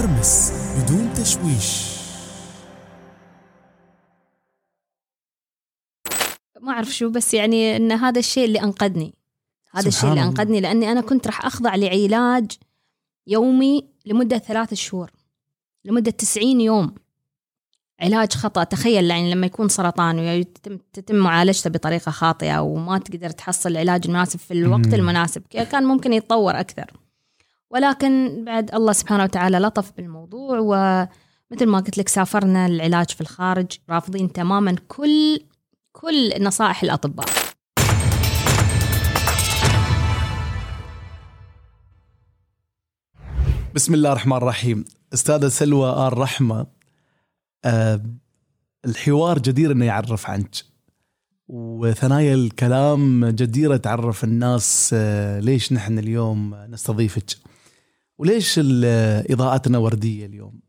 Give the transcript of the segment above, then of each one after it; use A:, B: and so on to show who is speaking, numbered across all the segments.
A: مرمس بدون تشويش
B: ما أعرف شو بس يعني إن هذا الشيء اللي أنقذني هذا الشيء اللي. أنقذني لأني أنا كنت راح أخضع لعلاج يومي لمدة ثلاث شهور لمدة 90 يوم علاج خطأ تخيل يعني لما يكون سرطان ويتم تتم معالجته بطريقة خاطئة وما تقدر تحصل العلاج المناسب في الوقت. المناسب كان ممكن يتطور أكثر ولكن بعد الله سبحانه وتعالى لطف بالموضوع ومثل ما قلت لك سافرنا العلاج في الخارج رافضين تماما كل كل نصائح الأطباء.
A: بسم الله الرحمن الرحيم. أستاذة سلوى آل رحمة آه الحوار جدير إنه يعرف عنك. وثنايا الكلام جديره تعرف الناس آه ليش نحن اليوم نستضيفك. وليش اضاءتنا وردية اليوم؟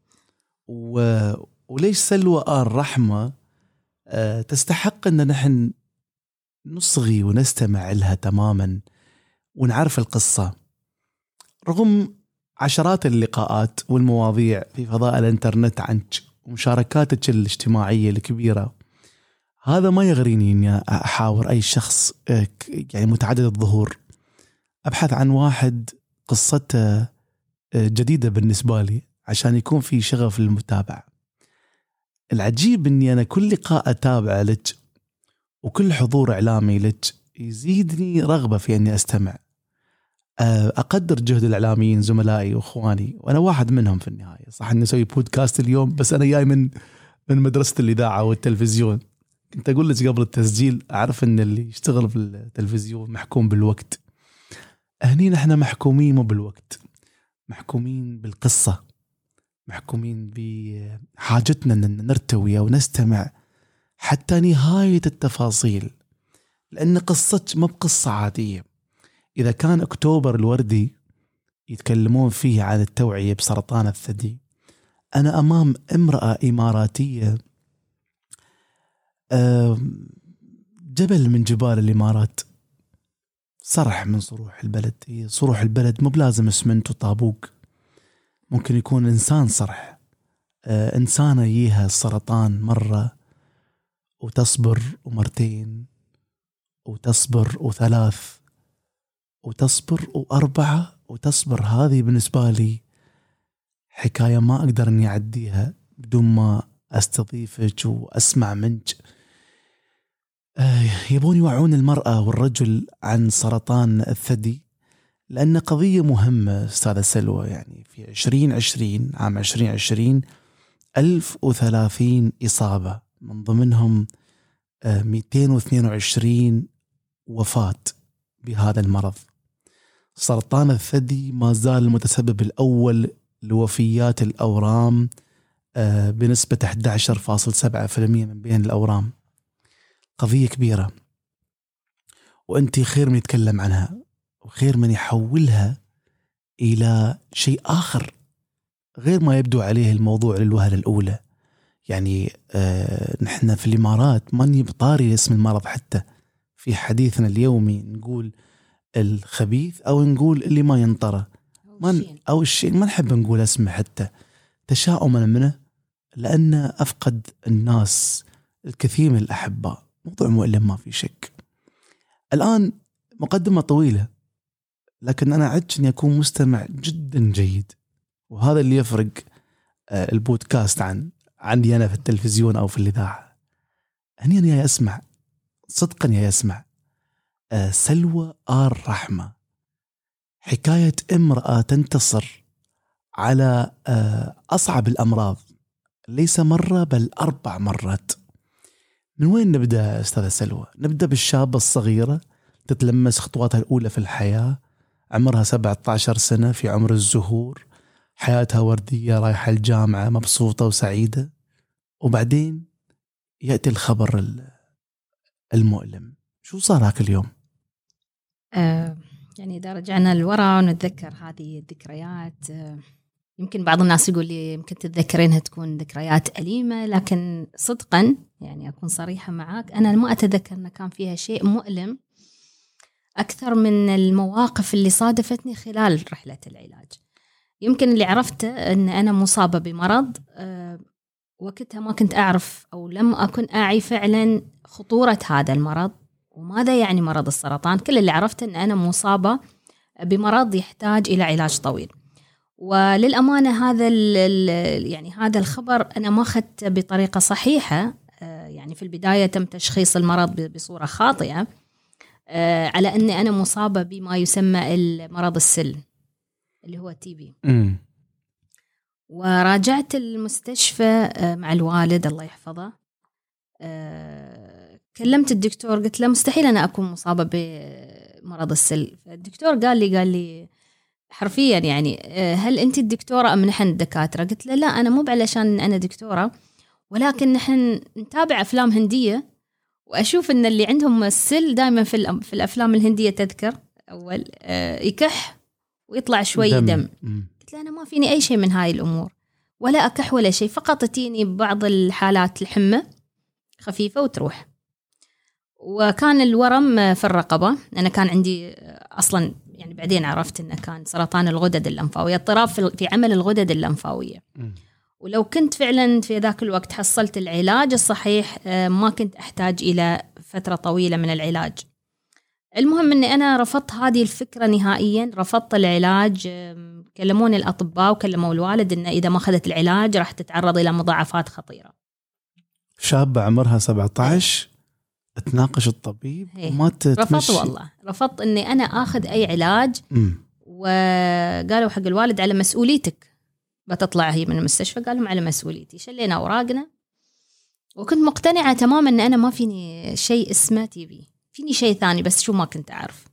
A: و- وليش سلوى آل رحمة آه تستحق أن نحن نصغي ونستمع لها تماما ونعرف القصة؟ رغم عشرات اللقاءات والمواضيع في فضاء الإنترنت عنك ومشاركاتك الاجتماعية الكبيرة هذا ما يغريني إني أحاور أي شخص آه، يعني متعدد الظهور. أبحث عن واحد قصته جديدة بالنسبة لي عشان يكون في شغف للمتابعة. العجيب إني أنا كل لقاء أتابعه لك وكل حضور إعلامي لك يزيدني رغبة في إني أستمع. آه، أقدر جهد الإعلاميين زملائي وإخواني وأنا واحد منهم في النهاية. صح إني أسوي بودكاست اليوم بس أنا جاي من من مدرسة الإذاعة والتلفزيون. كنت أقول لك قبل التسجيل أعرف إن اللي يشتغل في التلفزيون محكوم بالوقت. هني نحن محكومين مو بالوقت. محكومين بالقصة محكومين بحاجتنا إن نرتوي ونستمع حتى نهاية التفاصيل لأن قصتك ما بقصة عادية. إذا كان أكتوبر الوردي يتكلمون فيه عن التوعية بسرطان الثدي أنا أمام امرأة إماراتية جبل من جبال الإمارات. صرح من صروح البلد. هي صروح البلد مو بلازم اسمنت وطابوق ممكن يكون إنسان صرح. آه، إنسانة يجيها السرطان مرة وتصبر ومرتين وتصبر وثلاث وتصبر وأربعة وتصبر. هذه بالنسبة لي حكاية ما أقدر أني أعديها بدون ما أستضيفك وأسمع منك. آه، يبون يوعون المرأة والرجل عن سرطان الثدي لأن قضية مهمة أستاذة سلوى يعني في 2020 عام 2020 1030 إصابة من ضمنهم آه، 222 وفاة بهذا المرض. سرطان الثدي ما زال المتسبب الأول لوفيات الأورام آه، بنسبة 11.7% من بين الأورام. قضية كبيرة. وأنت خير من يتكلم عنها وخير من يحولها إلى شيء آخر غير ما يبدو عليه الموضوع للوهلة الأولى. يعني آه نحن في الإمارات ما نجيب طاري اسم المرض حتى. في حديثنا اليومي نقول الخبيث أو نقول اللي ما ينطره ما أو الشيء ما نحب نقول اسمه حتى. تشاؤما منه لأن أفقد الناس الكثير من الأحباء. موضوع مؤلم ما في شك. الآن مقدمة طويلة لكن أنا عدت أني أكون مستمع جدا جيد وهذا اللي يفرق آه، البودكاست عن عني أنا في التلفزيون أو في الإذاعة. هني أنا جاي أسمع صدقا يا يسمع آه، سلوى آر رحمة. حكاية امرأة تنتصر على آه، أصعب الأمراض ليس مرة بل أربع مرات. من وين نبدأ أستاذة سلوى؟ نبدأ بالشابة الصغيرة تتلمس خطواتها الأولى في الحياة عمرها 17 سنة في عمر الزهور حياتها وردية رايحة الجامعة مبسوطة وسعيدة وبعدين يأتي الخبر ال- المؤلم شو صار هاك اليوم؟
B: آه يعني إذا رجعنا لورا ونتذكر هذه الذكريات آه يمكن بعض الناس يقول لي يمكن تتذكرينها تكون ذكريات أليمة لكن صدقا يعني أكون صريحة معاك أنا ما أتذكر أن كان فيها شيء مؤلم أكثر من المواقف اللي صادفتني خلال رحلة العلاج. يمكن اللي عرفته إن أنا مصابة بمرض آه، وقتها ما كنت أعرف أو لم أكن أعي فعلا خطورة هذا المرض وماذا يعني مرض السرطان؟ كل اللي عرفته إن أنا مصابة بمرض يحتاج إلى علاج طويل. وللأمانة هذا يعني هذا الخبر أنا ما اخذته بطريقة صحيحة. آه، يعني في البداية تم تشخيص المرض بصورة خاطئة. آه، على أني أنا مصابة بما يسمى المرض السل اللي هو TB وراجعت المستشفى آه، مع الوالد الله يحفظه. كلمت الدكتور قلت له مستحيل أنا أكون مصابة بمرض السل الدكتور قال لي قال لي حرفيا يعني آه، هل أنت الدكتورة أم نحن الدكاترة؟ قلت له لا أنا مو علشان أنا دكتورة ولكن نحن نتابع أفلام هندية وأشوف إن اللي عندهم السل دائما في في الأفلام الهندية تذكر أول آه، يكح ويطلع شوي دم, دم. قلت له أنا ما فيني أي شيء من هاي الأمور ولا أكح ولا شيء فقط تجيني ببعض الحالات الحمى خفيفة وتروح. وكان الورم في الرقبة أنا كان عندي أصلا يعني بعدين عرفت إنه كان سرطان الغدد اللمفاوية اضطراب في عمل الغدد اللمفاوية. ولو كنت فعلا في ذاك الوقت حصلت العلاج الصحيح آه، ما كنت أحتاج إلى فترة طويلة من العلاج. المهم إني أنا رفضت هذه الفكرة نهائيا رفضت العلاج كلموني الأطباء وكلموا الوالد إنه إذا ما أخذت العلاج راح تتعرض إلى مضاعفات خطيرة.
A: شابة عمرها 17 تناقش الطبيب
B: وما تتمشي رفضت والله. رفضت إني أنا آخذ أي علاج وقالوا حق الوالد على مسؤوليتك. بتطلع هي من المستشفى قال لهم على مسؤوليتي. شلينا أوراقنا. وكنت مقتنعة تماما إن أنا ما فيني شيء اسمه تي في فيني شيء ثاني بس شو ما كنت أعرف.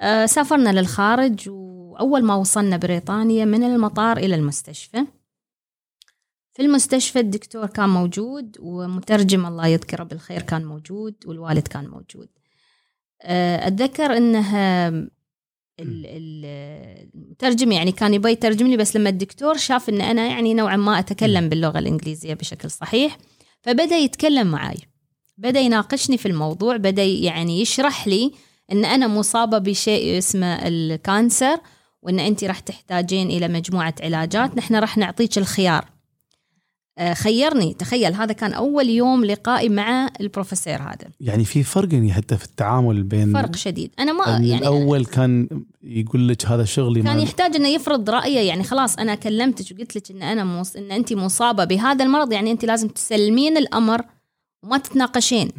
B: أه سافرنا للخارج وأول ما وصلنا بريطانيا من المطار إلى المستشفى. في المستشفى الدكتور كان موجود ومترجم الله يذكره بالخير كان موجود والوالد كان موجود. آه، أتذكر أنها المترجم يعني كان يبغى يترجم لي بس لما الدكتور شاف إن أنا يعني نوعا ما أتكلم باللغة الإنجليزية بشكل صحيح فبدأ يتكلم معي بدأ يناقشني في الموضوع بدأ يعني يشرح لي إن أنا مصابة بشيء اسمه الكانسر وإن انت راح تحتاجين إلى مجموعة علاجات. نحن راح نعطيك الخيار. خيرني. تخيل هذا كان أول يوم لقائي مع البروفيسور هذا.
A: يعني في فرق يعني حتى في التعامل بين
B: فرق شديد. أنا ما يعني
A: الأول كان يقول لك هذا شغلي
B: كان يحتاج إنه يفرض رأيه. يعني خلاص أنا كلمتك وقلت لك إن أنا موص... إن أنت مصابة بهذا المرض يعني أنت لازم تسلمين الأمر وما تتناقشين.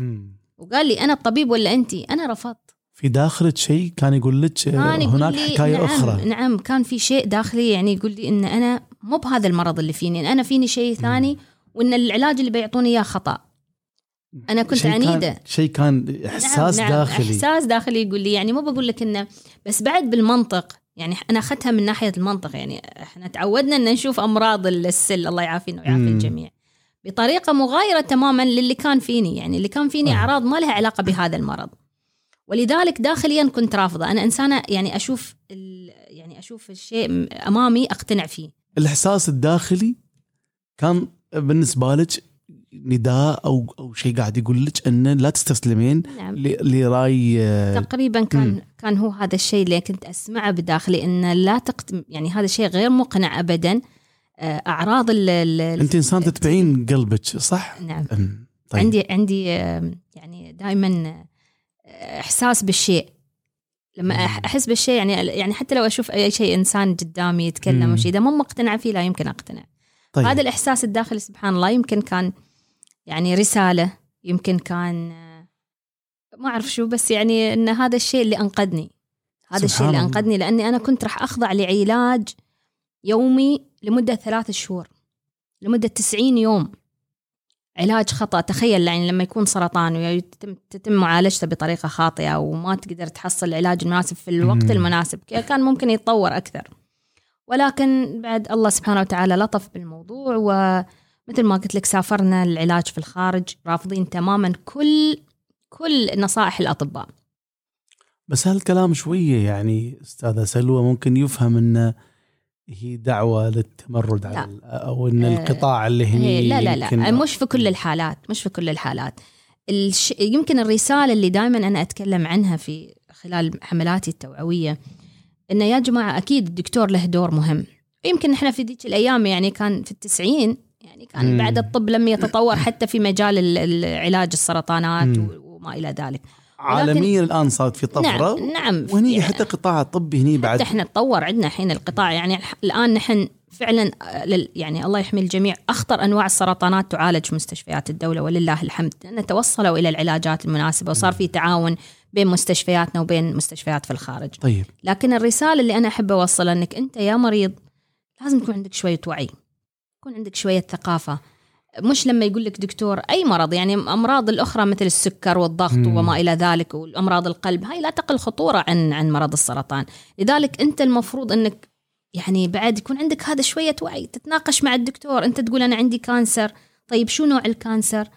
B: وقال لي أنا الطبيب ولا أنت؟ أنا رفضت.
A: في داخلك شيء كان يقول لك هناك حكاية
B: نعم
A: أخرى.
B: نعم كان في شيء داخلي يعني يقول لي إن أنا مو بهذا المرض اللي فيني أنا فيني شيء ثاني وإن العلاج اللي بيعطوني إياه خطأ. أنا كنت شي عنيده
A: كان شيء كان إحساس نعم نعم داخلي.
B: إحساس داخلي يقول لي يعني مو بقول لك إنه بس بعد بالمنطق يعني أنا أخذتها من ناحية المنطق يعني إحنا تعودنا إن نشوف أمراض السل الله يعافينا ويعافي الجميع بطريقة مغايرة تماما للي كان فيني يعني اللي كان فيني أعراض ما لها علاقة بهذا المرض. ولذلك داخليا كنت رافضة أنا إنسانة يعني أشوف يعني أشوف الشيء أمامي أقتنع فيه
A: الإحساس الداخلي كان بالنسبة لك نداء أو أو شيء قاعد يقول لك إن لا تستسلمين نعم. لرأي
B: تقريبا كان م. كان هو هذا الشيء اللي كنت أسمعه بداخلي إن لا تقت يعني هذا الشيء غير مقنع ابدا آه، أعراض ال
A: أنت إنسان تتبعين قلبك صح؟
B: نعم طيب. عندي عندي يعني دائما إحساس بالشيء. لما أحس بالشيء يعني يعني حتى لو أشوف أي شيء إنسان قدامي يتكلم أو شيء إذا مو مقتنع فيه لا يمكن أقتنع. طيب. هذا الإحساس الداخلي سبحان الله يمكن كان يعني رسالة يمكن كان ما أعرف شو بس يعني إن هذا الشيء اللي أنقذني. هذا الشيء اللي أنقذني لأني أنا كنت راح أخضع لعلاج يومي لمدة ثلاث شهور لمدة 90 يوم. علاج خطأ. تخيل يعني لما يكون سرطان ويتم تتم معالجته بطريقة خاطئة وما تقدر تحصل العلاج المناسب في الوقت المناسب كان ممكن يتطور أكثر. ولكن بعد الله سبحانه وتعالى لطف بالموضوع ومثل ما قلت لك سافرنا العلاج في الخارج رافضين تماما كل كل نصائح الأطباء.
A: بس هالكلام شوية يعني أستاذة سلوى ممكن يفهم إنه هي دعوة للتمرد على أو أن آه، القطاع اللي هني
B: لا لا لا. مش في كل الحالات مش في كل الحالات. الش... يمكن الرسالة اللي دائما أنا أتكلم عنها في خلال حملاتي التوعوية إنه يا جماعة أكيد الدكتور له دور مهم. يمكن إحنا في ذيك الأيام يعني كان في التسعين يعني كان
A: مم.
B: بعد الطب لم يتطور حتى في مجال ال- ال- علاج السرطانات
A: مم.
B: و- وما إلى ذلك.
A: عالميا الآن صارت في طفرة
B: نعم نعم
A: وهني
B: يعني
A: حتى القطاع الطبي هني بعد
B: إحنا تطور عندنا الحين القطاع يعني الآن نحن فعلا آه، يعني الله يحمي الجميع أخطر أنواع السرطانات تعالج في مستشفيات الدولة ولله الحمد. لأن توصلوا إلى العلاجات المناسبة وصار في تعاون بين مستشفياتنا وبين مستشفيات في الخارج.
A: طيب.
B: لكن الرسالة اللي أنا أحب أوصلها إنك أنت يا مريض لازم يكون عندك شوية وعي يكون عندك شوية ثقافة. مش لما يقول لك دكتور أي مرض يعني أمراض الأخرى مثل السكر والضغط
A: مم.
B: وما إلى ذلك والأمراض القلب هاي لا تقل خطورة عن عن مرض السرطان. لذلك أنت المفروض أنك يعني بعد يكون عندك هذا شوية وعي تتناقش مع الدكتور أنت تقول أنا عندي cancer طيب شو نوع ال cancer؟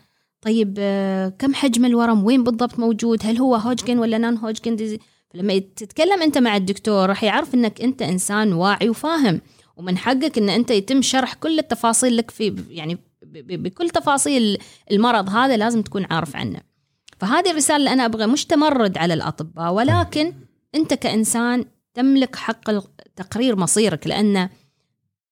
B: طيب آه، كم حجم الورم؟ وين بالضبط موجود؟ هل هو هوجكن ولا non-Hodgkin disease فلما تتكلم أنت مع الدكتور راح يعرف أنك أنت إنسان واعي وفاهم ومن حقك إن أنت يتم شرح كل التفاصيل لك في يعني بكل تفاصيل المرض هذا لازم تكون عارف عنه فهذه الرسالة اللي أنا أبغى مش تمرد على الأطباء ولكن أنت كإنسان تملك حق تقرير مصيرك لأن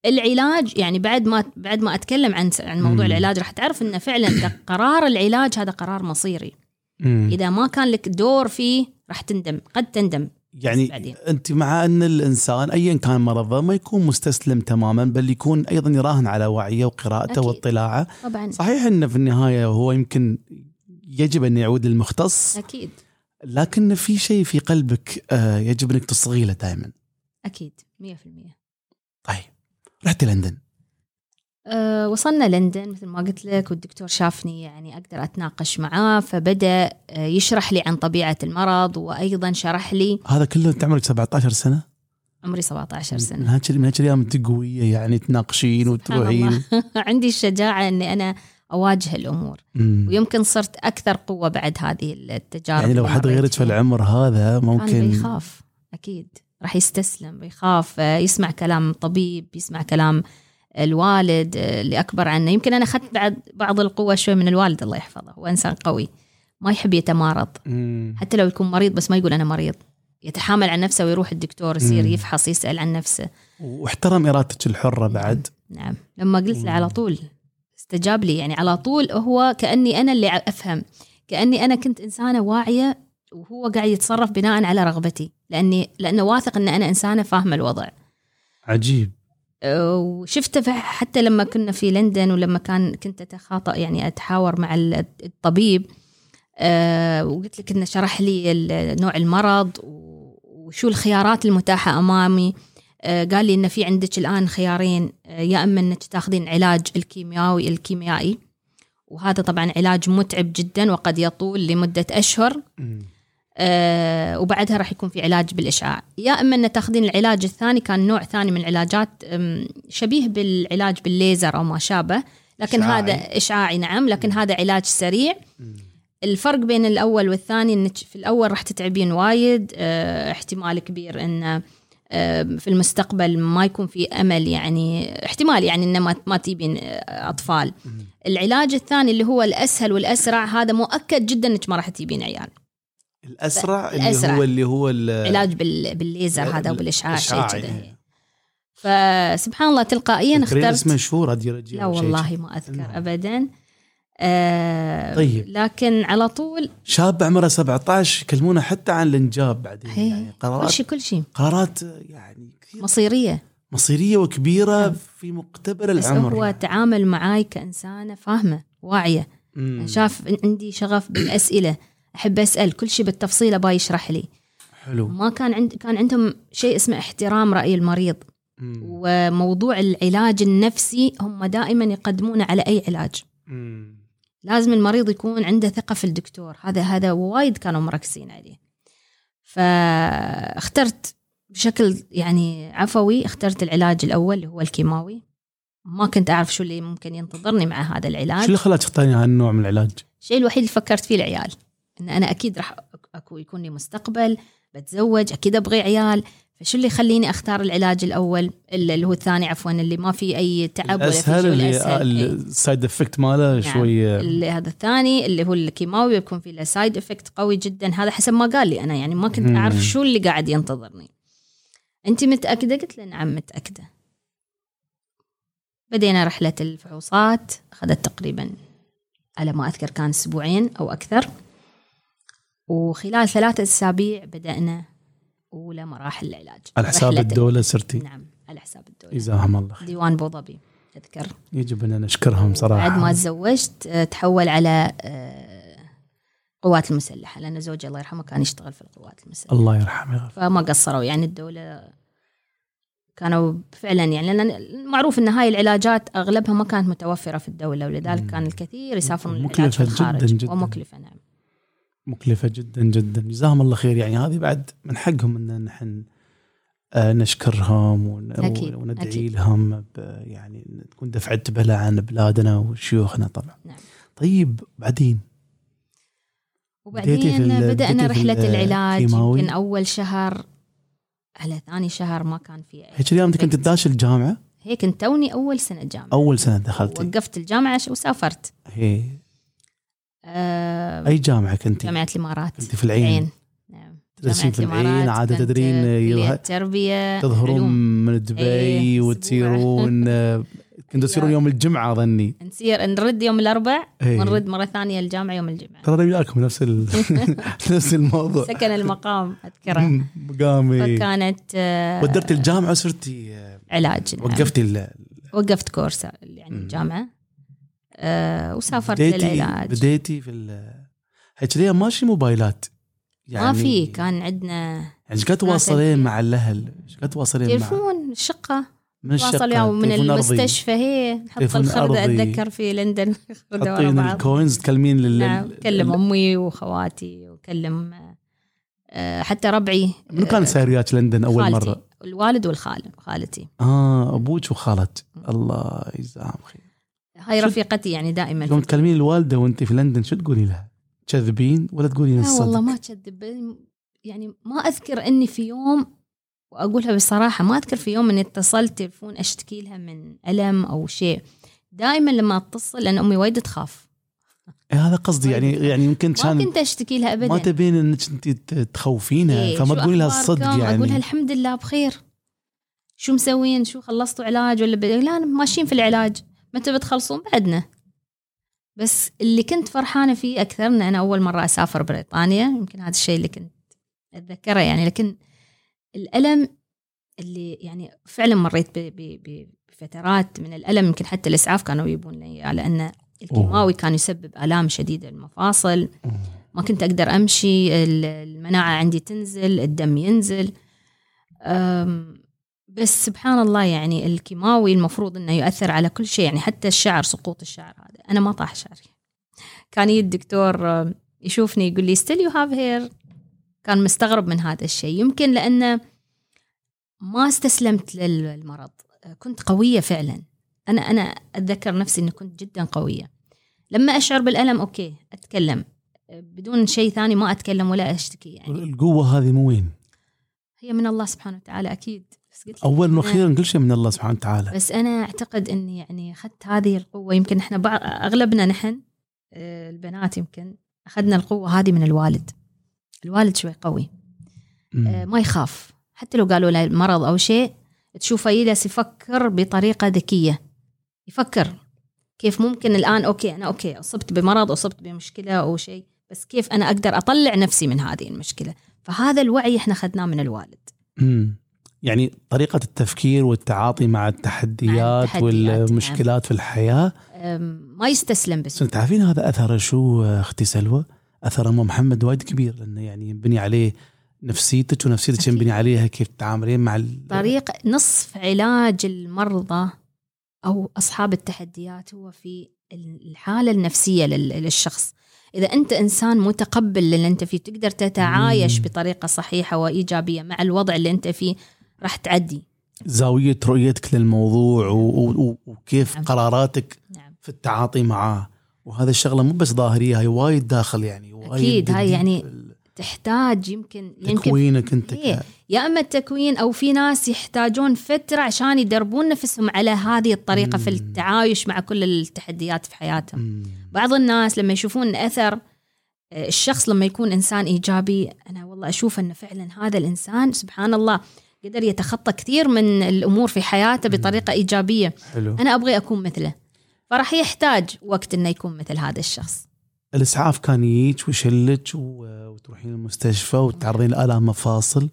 B: العلاج يعني بعد ما بعد ما أتكلم عن عن موضوع
A: مم.
B: العلاج راح تعرف إنه فعلا قرار العلاج هذا قرار مصيري
A: مم.
B: إذا ما كان لك دور فيه راح تندم قد تندم
A: يعني
B: بعدين.
A: أنت مع أن الإنسان ايا كان مرضه ما يكون مستسلم تماما بل يكون أيضا يراهن على وعيه وقراءته
B: أكيد.
A: واطلاعه.
B: طبعا.
A: صحيح انه في النهاية هو يمكن يجب أن يعود للمختص
B: أكيد.
A: لكن في شيء في قلبك آه، يجب أنك تصغي له دائما.
B: أكيد 100%
A: طيب رحت لندن.
B: أه وصلنا لندن مثل ما قلت لك والدكتور شافني يعني أقدر أتناقش معاه فبدأ آه، يشرح لي عن طبيعة المرض وأيضا شرح لي
A: هذا كله أنت عمرك 17 سنة
B: عمري 17
A: من
B: سنه
A: هاك من هاك الأيام انت قويه يعني تناقشين وتروحين.
B: عندي الشجاعة إني أنا أواجه الأمور
A: مم.
B: ويمكن صرت أكثر قوة بعد هذه التجارب
A: يعني لو حد غيرك في. العمر هذا
B: كان
A: ممكن
B: بيخاف أكيد راح يستسلم بيخاف آه، يسمع كلام طبيب يسمع كلام الوالد آه، اللي أكبر عنه. يمكن أنا أخذت بعد بعض القوة شوي من الوالد الله يحفظه هو إنسان قوي. ما يحب يتمارض.
A: مم.
B: حتى لو يكون مريض بس ما يقول أنا مريض. يتحامل عن نفسه ويروح الدكتور يصير
A: مم.
B: يفحص يسأل عن نفسه.
A: واحترم إرادتك الحرة بعد.
B: نعم. لما قلت له على طول استجاب لي. يعني على طول هو كأني أنا اللي أفهم. كأني أنا كنت إنسانة واعية وهو قاعد يتصرف بناء على رغبتي. لأني لأنه واثق إن أنا إنسانة فاهمة الوضع.
A: عجيب.
B: وشفته حتى لما كنا في لندن ولما كان كنت أتخاطأ يعني أتحاور مع ال- الطبيب أه، وقلت لك إنه شرح لي نوع المرض وشو الخيارات المتاحة أمامي. أه، قال لي إن في عندك الآن خيارين أه، يا إما إنك تاخذين علاج الكيميائي الكيميائي وهذا طبعا علاج متعب جدا وقد يطول لمدة
A: أشهر.
B: آه وبعدها راح يكون في علاج بالإشعاع يا إما أن تاخذين العلاج الثاني كان نوع ثاني من العلاجات شبيه بالعلاج بالليزر أو ما شابه لكن
A: إشعاعي.
B: هذا إشعاعي نعم لكن هذا علاج سريع. الفرق بين الأول والثاني أنك في الأول راح تتعبين وايد آه احتمال كبير أن آه، في المستقبل ما يكون في أمل يعني احتمال يعني انه ما ما تجيبين أطفال. العلاج الثاني اللي هو الأسهل والأسرع هذا مؤكد جدا إنك ما راح تجيبين عيال.
A: الأسرع اللي
B: الأسرع.
A: هو اللي هو ال-
B: علاج بال... بالليزر هذا وبالاشعاع شيء. كذا فسبحان الله تلقائيا اخترت
A: اسمه مشهور راديولوجي
B: لا
A: أو شيء
B: والله ما أذكر
A: نعم.
B: ابدا آه
A: طيب.
B: لكن على طول
A: شاب عمره 17 يكلمونه حتى عن الإنجاب بعدين
B: هي.
A: يعني
B: كل
A: قرارات
B: شيء كل شيء
A: قرارات يعني كثير
B: مصيرية
A: مصيرية وكبيرة
B: نعم.
A: في مقتبل
B: بس
A: العمر
B: هو تعامل معاي كإنسانة فاهمة واعية
A: مم.
B: شاف عندي شغف بالأسئلة أحب أسأل كل شيء بالتفصيل أبغى يشرح لي.
A: حلو.
B: ما كان عند كان عندهم شيء اسمه احترام رأي المريض.
A: مم.
B: وموضوع العلاج النفسي هم دائما يقدمونه على أي علاج.
A: مم.
B: لازم المريض يكون عنده ثقة في الدكتور. هذا هذا وايد كانوا مركزين عليه. فاخترت بشكل يعني عفوي اخترت العلاج الأول اللي هو الكيماوي. ما كنت أعرف شو اللي ممكن ينتظرني مع هذا
A: شو
B: العلاج
A: اللي خلاك تختارين هالنوع من العلاج؟
B: الشيء الوحيد اللي فكرت فيه العيال. إن أنا أكيد راح أكو يكون لي مستقبل بتزوج أكيد أبغي عيال فشو اللي يخليني أختار العلاج الأول؟ اللي هو الثاني عفوا اللي ما في أي تعب ولا في شيء
A: اللي.
B: ال
A: side effect ماله
B: نعم.
A: شوي
B: اللي هذا الثاني اللي هو الكيماوي يكون فيه له side effect قوي جدا. هذا حسب ما قال لي أنا يعني ما كنت. أعرف شو اللي قاعد ينتظرني. انت متأكدة؟ قلت له نعم متأكدة. بدينا رحلة الفحوصات أخذت تقريبا على ما أذكر كان أسبوعين أو أكثر. وخلال ثلاثة أسابيع بدأنا أولى مراحل العلاج.
A: على حساب الدولة سرتي
B: نعم على حساب الدولة.
A: جزاهم الله خير.
B: ديوان أبو ظبي أذكر.
A: يجب أن نشكرهم صراحة.
B: بعد ما تزوجت آه، تحول على آه، القوات المسلحة لأن زوجي الله يرحمه كان يشتغل في القوات المسلحة.
A: الله يرحمه
B: فما قصروا. يعني الدولة كانوا فعلا يعني لأن معروف إن هاي العلاجات أغلبها ما كانت متوفرة في الدولة ولذلك. كان الكثير يسافرون للعلاج في الخارج
A: جداً جداً.
B: ومكلفة نعم.
A: مكلفة جدا جدا. جزاهم الله خير. يعني هذه بعد من حقهم إن نحن آه، نشكرهم ون-
B: أكيد،
A: وندعي
B: أكيد.
A: لهم ب- يعني تكون دفعه بلا عن بلادنا وشيوخنا طبعا.
B: نعم.
A: طيب بعدين؟
B: وبعدين بدأنا رحلة
A: ال-
B: العلاج؟ يمكن أول شهر على ثاني شهر ما كان في
A: هيك اليوم أنت كنت
B: effect.
A: داش الجامعة؟
B: هيك كنت توني أول سنة جامعة.
A: أول سنة دخلتي.
B: وقفت الجامعة ش- وسافرت.
A: هي
B: آه
A: أي جامعة كنتي؟
B: جامعة الإمارات.
A: كنت في العين.
B: العين نعم.
A: تدرسين في العين عادة
B: كنت
A: تدرين
B: تربية
A: تظهرون
B: علوم.
A: من دبي
B: إيه،
A: وتصيرون آه، كنتوا تصيرون يوم الجمعة ظني
B: نسير نرد يوم الأربع
A: إيه.
B: ونرد مرة ثانية الجامعة يوم الجمعة.
A: ترى وياكم نفس ال... نفس الموضوع.
B: سكن المقام أذكره.
A: مقامي
B: فكانت آه،
A: ودرت الجامعة وصرتي آه،
B: علاج نعم.
A: وقفتي ال...
B: وقفت كورس يعني
A: مم.
B: آه وسافرت
A: بديتي
B: للعلاج
A: بديتي في ال... هيك ليه ماشي موبايلات
B: ما في كان عندنا
A: يعني قد تواصلين مع الأهل؟ قد تواصلين مع
B: تليفون الشقة
A: من
B: الشقة من. المستشفى هي نحط الخردة. أتذكر في لندن بعض.
A: الكوينز تكلمين لل...
B: نعم كلم أمي وخواتي وكلم آه، حتى ربعي
A: منو كان ساير وياك لندن أول
B: خالتي
A: مرة؟
B: الوالد والخال خالتي
A: آه أبوك وخالتك الله يجزاهم خير
B: هاي رفيقتي يعني دائما.
A: يوم تكلمين الوالدة وانت في لندن شو تقولي لها؟ تكذبين ولا تقولين
B: لا
A: الصدق؟
B: والله ما كذب يعني ما أذكر إني في يوم وأقولها بصراحة ما أذكر في يوم إني اتصلت تلفون أشتكي لها من ألم أو شيء. دائما لما أتصل لأن أمي وايد تخاف.
A: إيه هذا قصدي. يعني يعني يمكن
B: ما
A: كان
B: كنت أشتكي لها ابدا.
A: ما تبين إنك أنت تخوفينها
B: إيه،
A: فما تقولي لها؟ الصدق يعني.
B: أقول لها الحمد لله بخير. شو مسوين؟ شو خلصتوا علاج ولا لا ماشيين في العلاج. متى بتخلصون بعدنا. بس اللي كنت فرحانة فيه أكثر إن أنا أول مرة أسافر بريطانيا يمكن هذا الشيء اللي كنت أتذكره. يعني لكن الألم اللي يعني فعلا مريت بفترات من الألم يمكن حتى الإسعاف كانوا يجيبون لي إياه، لأن الكيماوي كان يسبب آلام شديدة المفاصل ما كنت أقدر أمشي ال- المناعة عندي تنزل الدم ينزل. بس سبحان الله يعني الكيماوي المفروض إنه يؤثر على كل شيء يعني حتى الشعر سقوط الشعر هذا. أنا ما طاح شعري. كان يجي الدكتور أم، يشوفني يقول لي still you have hair. كان مستغرب من هذا الشيء. يمكن لأنه ما استسلمت للمرض. كنت قوية فعلا. أنا أنا أتذكر نفسي إني كنت جدا قوية. لما أشعر بالألم أوكي أتكلم. بدون شيء ثاني ما أتكلم ولا أشتكي يعني.
A: القوة هذه مو وين؟
B: هي من الله سبحانه وتعالى أكيد. بس قلت
A: اولا
B: أنا-
A: وأخيرا كل شيء من الله سبحانه وتعالى.
B: بس أنا أعتقد إني يعني أخذت هذه القوة. يمكن إحنا بعض أغلبنا نحن آه، البنات يمكن أخذنا القوة هذه من الوالد. الوالد شوي قوي.
A: مم.
B: آه، ما يخاف. حتى لو قالوا له مرض أو شيء تشوفه يجلس يفكر بطريقة ذكية. يفكر كيف ممكن الآن okay أنا okay أصبت بمرض أصبت بمشكلة أو شيء بس كيف أنا أقدر أطلع نفسي من هذه المشكلة؟ فهذا الوعي إحنا أخذناه من الوالد.
A: مم. يعني طريقة التفكير والتعاطي مع التحديات,
B: التحديات،
A: والمشكلات في الحياة
B: أم، ما يستسلم
A: بس تعرفين هذا اثره شو أختي سلوى؟ أثر ام محمد وايد كبير لأنه يعني ينبني عليه نفسيتك ونفسيتك. ينبني عليها كيف تتعاملين مع ال...
B: طريقة نصف علاج المرضى أو أصحاب التحديات هو في الحالة النفسية لل- للشخص إذا أنت إنسان متقبل للي أنت فيه تقدر تتعايش. بطريقة صحيحة وإيجابية مع الوضع اللي أنت فيه راح تعدي
A: زاوية رؤيتك للموضوع. وكيف
B: نعم.
A: قراراتك
B: نعم
A: في التعاطي معاه وهذا الشغلة مو بس ظاهرية هي وايد داخل يعني وايد
B: أكيد، هاي يعني تحتاج يمكن يمكن
A: تكوينك أنت
B: إيه. يا أما التكوين أو في ناس يحتاجون فترة عشان يدربون نفسهم على هذه الطريقة في
A: مم.
B: التعايش مع كل التحديات في حياتهم
A: مم.
B: بعض الناس لما يشوفون أثر آه، الشخص لما يكون إنسان إيجابي أنا والله أشوف انه فعلا هذا الإنسان سبحان الله قدر يتخطى كثير من الأمور في حياته
A: مم.
B: بطريقة إيجابية.
A: حلو.
B: أنا أبغي أكون مثله. فراح يحتاج وقت إنه يكون مثل هذا الشخص.
A: الإسعاف كان يجيك ويشلك وتروحين المستشفى وتعرضين لآلام مفاصل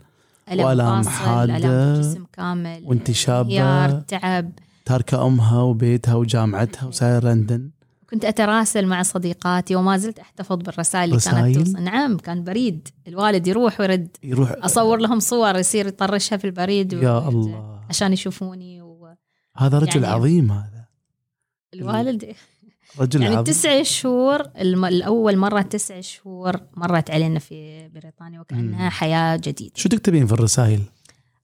B: الم
A: وآلام
B: مفاصل
A: حادة
B: الم الجسم كامل
A: وانت.
B: انهيار تعب.
A: تاركة أمها وبيتها وجامعتها وساير لندن.
B: كنت أتراسل مع صديقاتي وما زلت أحتفظ بالرسائل اللي كانت؟ توصل. نعم كان بريد. الوالد يروح ويرد.
A: يروح.
B: أصور لهم صور يصير يطرشها في البريد
A: يا
B: و-
A: الله.
B: عشان يشوفوني والوالد
A: هذا رجل
B: يعني-
A: عظيم هذا. رجل
B: يعني
A: عظيم.
B: تسع شهور الم... الأول مرة تسع شهور مرت علينا في بريطانيا وكأنها
A: مم.
B: حياة جديدة.
A: شو تكتبين في الرسائل؟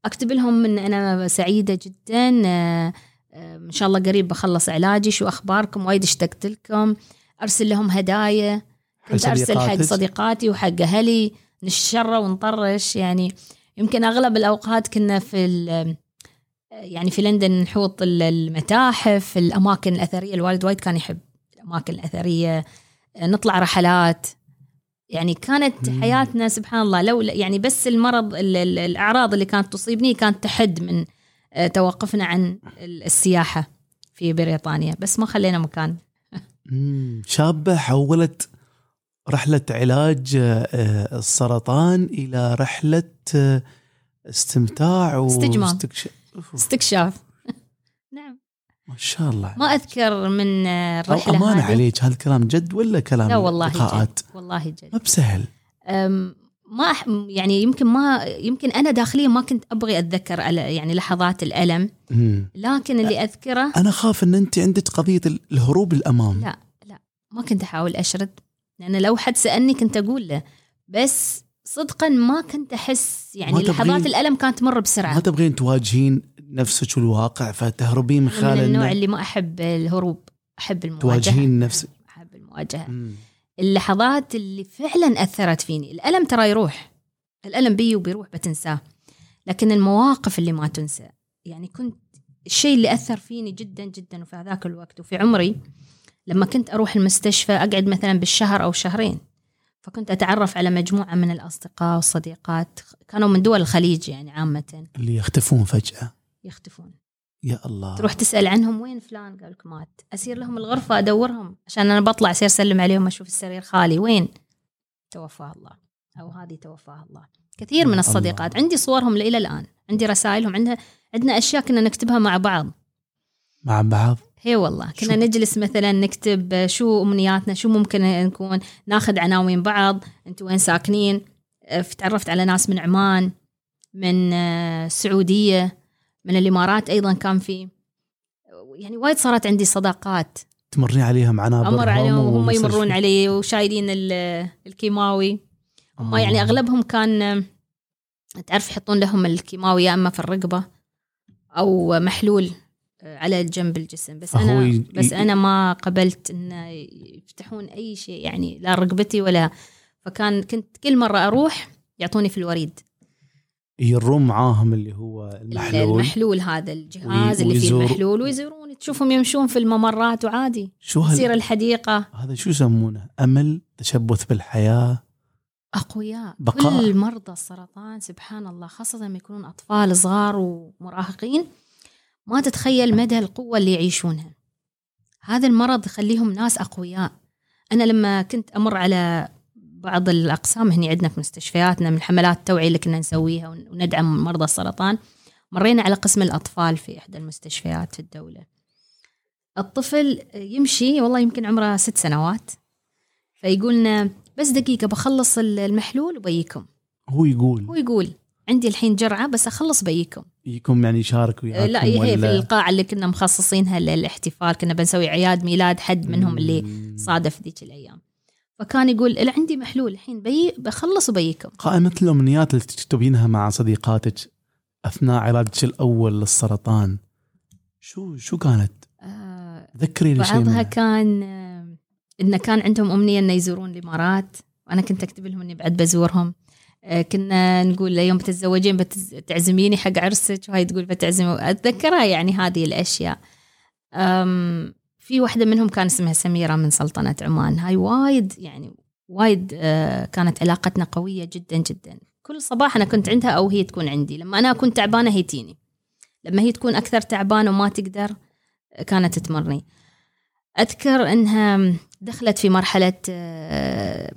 B: أكتب لهم إن أنا سعيدة جدا آه، إن شاء الله قريب بخلص علاجي. شو أخباركم؟ وايد اشتقت لكم. أرسل لهم هدايا. كنت أرسل حق؟ صديقاتي وحق أهلي. نشرى ونطرش. يعني يمكن أغلب الأوقات كنا في يعني في لندن نحوط ال- المتاحف الأماكن الأثرية. الوالد وايد كان يحب الأماكن الأثرية. نطلع رحلات. يعني كانت. حياتنا سبحان الله لو يعني بس المرض ال- ال- الأعراض اللي كانت تصيبني كانت تحد من توقفنا عن ال- السياحة في بريطانيا. بس ما خلينا مكان.
A: مم، شابة حولت رحلة علاج آه، السرطان إلى رحلة آه، استمتاع. واستكشاف
B: استكشاف. نعم.
A: ما شاء الله.
B: ما أذكر من آه، الرحلة
A: أمانة
B: هذه.
A: عليك هذا الكلام جد ولا كلام
B: لا والله
A: لقاءات
B: جد. والله جد.
A: ما بسهل.
B: ما يعني يمكن ما يمكن أنا داخليا ما كنت أبغي أتذكر يعني لحظات
A: الألم.
B: لكن اللي أذكره
A: أنا خاف أن أنت عندك قضية الهروب الأمام.
B: لا لا ما كنت أحاول أشرد. لأن لو حد سألني كنت أقول له. بس صدقا ما كنت أحس
A: ما
B: يعني لحظات الألم كانت تمر
A: ما
B: بسرعة
A: تبغين تواجهين نفسك والواقع فتهربين من خلال
B: من النوع اللي ما أحب الهروب. أحب المواجهة.
A: تواجهين نفسك.
B: أحب المواجهة.
A: مم.
B: اللحظات اللي فعلا أثرت فيني. الألم ترى يروح. الألم بي وبيروح بتنساه. لكن المواقف اللي ما تنسى. يعني كنت الشيء اللي أثر فيني جدا جدا وفي هذاك الوقت. وفي عمري لما كنت أروح المستشفى أقعد مثلا بالشهر أو شهرين. فكنت أتعرف على مجموعة من الأصدقاء والصديقات. كانوا من دول الخليج يعني عامة.
A: اللي يختفون فجأة.
B: يختفون.
A: يا الله.
B: تروح تسأل عنهم وين فلان؟ قال لك مات. أسير لهم الغرفة أدورهم عشان أنا بطلع أسير أسلم عليهم أشوف السرير خالي. وين؟ توفاه الله. أو هذه توفاها الله. كثير من الصديقات.
A: الله.
B: عندي صورهم إلى الآن. عندي رسائلهم. عندها عندنا أشياء كنا نكتبها مع بعض.
A: مع بعض؟
B: هي والله. كنا
A: شو-
B: نجلس مثلا نكتب شو أمنياتنا شو ممكن نكون. ناخذ عناوين بعض. أنتم وين ساكنين؟ آه، تعرفت على ناس من عمان من السعوديه من الإمارات أيضا كان في يعني وايد صارت عندي صداقات.
A: تمرين عليها معنا
B: أمر عليهم وهم يمرون علي وشايلين ال- الكيماوي. هم يعني أغلبهم كان تعرف يحطون لهم الكيماوي يا إما في الرقبة أو محلول آه، على جنب الجسم. بس أنا
A: ي-
B: بس أنا ما قبلت إن يفتحون أي شيء يعني لا رقبتي ولا. فكان كنت كل مرة أروح يعطوني في الوريد.
A: يرون معاهم اللي هو المحلول.
B: المحلول هذا الجهاز اللي فيه المحلول ويزورون تشوفهم يمشون في الممرات وعادي.
A: شو.
B: تصير الحديقة.
A: هذا شو يسمونه؟ أمل تشبث بالحياة.
B: أقوياء.
A: بقاء.
B: كل مرضى السرطان سبحان الله خاصة لما يكونون أطفال صغار ومراهقين ما تتخيل مدى القوة اللي يعيشونها. هذا المرض يخليهم ناس أقوياء. أنا لما كنت أمر على بعض الأقسام هني عندنا في مستشفياتنا من حملات التوعيه اللي كنا نسويها ون- وندعم مرضى السرطان. مرينا على قسم الأطفال في إحدى المستشفيات في الدولة. الطفل يمشي والله يمكن عمره ست سنوات فيقولنا بس دقيقة بخلص المحلول وبيكم.
A: هو يقول.
B: هو يقول عندي الحين جرعة بس أخلص بيكم.
A: يكون يعني يشارك وياكم
B: آه، لا هي في
A: ولا-
B: القاعة اللي كنا مخصصينها للاحتفال كنا بنسوي أعياد ميلاد حد منهم اللي. صادف ذيك الأيام. فكان يقول لا عندي محلول الحين بي بخلص وبيكم
A: قائمة الأمنيات اللي تكتبينها مع صديقاتك أثناء علاجك الأول للسرطان شو شو كانت؟
B: آه
A: ذكريني شيء
B: بعضها
A: منها.
B: كان آه، إنه كان عندهم أمنية إنه يزورون الإمارات وأنا كنت أكتب لهم إني بعد بزورهم آه، كنا نقول يوم بتتزوجين بتعزميني حق عرسك وهاي تقول بتعزمي أتذكرها يعني هذه الأشياء أم، في واحدة منهم كان اسمها سميرة من سلطنة عمان. هاي وايد يعني وايد آه، كانت علاقتنا قوية جدا جدا. كل صباح أنا كنت عندها أو هي تكون عندي. لما أنا أكون تعبانة هي تيني. لما هي تكون أكثر تعبانة وما تقدر كانت تمرني. أذكر إنها دخلت في مرحلة آه،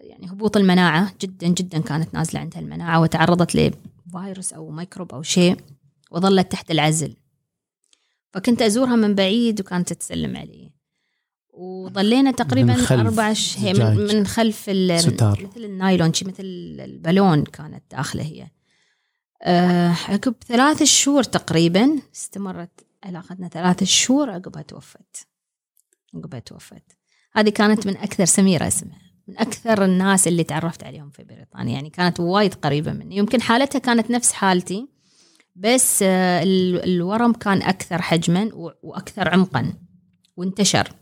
B: يعني هبوط المناعة. جدا جدا كانت نازلة عندها المناعة وتعرضت لفيروس أو ميكروب أو شيء وظلت تحت العزل. فكنت أزورها من بعيد وكانت تسلم علي. وظلينا تقريبا
A: من خلف
B: أربع ش... هي
A: زجاج.
B: من, من خلف ال...
A: ستار.
B: مثل النايلون شي مثل البالون كانت داخلة هي. أه عقب ثلاث شهور تقريبا استمرت علاقتنا. ثلاث شهور عقبها توفت. عقبها توفت. هذه كانت من أكثر سميرة اسمها من أكثر الناس اللي تعرفت عليهم في بريطانيا. يعني كانت وايد قريبة مني. يمكن حالتها كانت نفس حالتي. بس آه، ال- الورم كان أكثر حجما و- وأكثر عمقا وانتشر.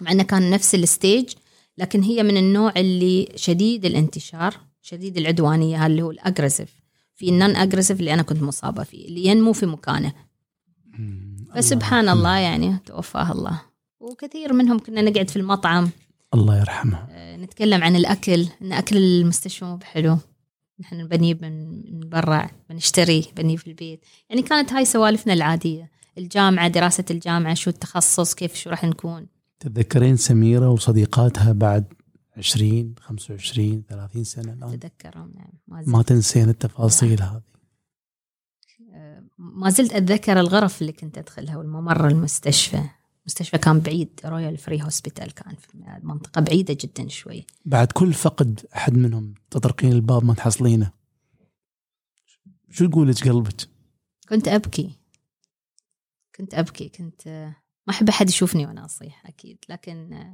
B: مع إنه كان نفس ال stage لكن هي من النوع اللي شديد الانتشار شديد العدوانية اللي هو ال aggressive. في ال non-aggressive اللي أنا كنت مصابة فيه اللي ينمو في مكانه. فسبحان الله يعني توفاه الله. وكثير منهم كنا نقعد في المطعم.
A: الله يرحمها
B: آه، نتكلم عن الأكل إن أكل المستشفى مو بحلو. نحن بنجيب من برا بنشتري بنجيب في البيت. يعني كانت هاي سوالفنا العادية. الجامعة دراسة الجامعة شو التخصص كيف شو راح نكون.
A: تتذكرين سميرة وصديقاتها بعد 20 25 30 سنة؟ الآن
B: اتذكرهم نعم. ما
A: ما تنسين التفاصيل هذه.
B: آه، ما زلت أتذكر الغرف اللي كنت أدخلها والممر المستشفى. المستشفى كان بعيد Royal Free Hospital كان في منطقة بعيدة جدا شوي.
A: بعد كل فقد أحد منهم تطرقين الباب ما تحصلينه. شو يقول لك قلبك؟
B: كنت أبكي. كنت أبكي كنت ما أحب أحد يشوفني وأنا أصيح أكيد. لكن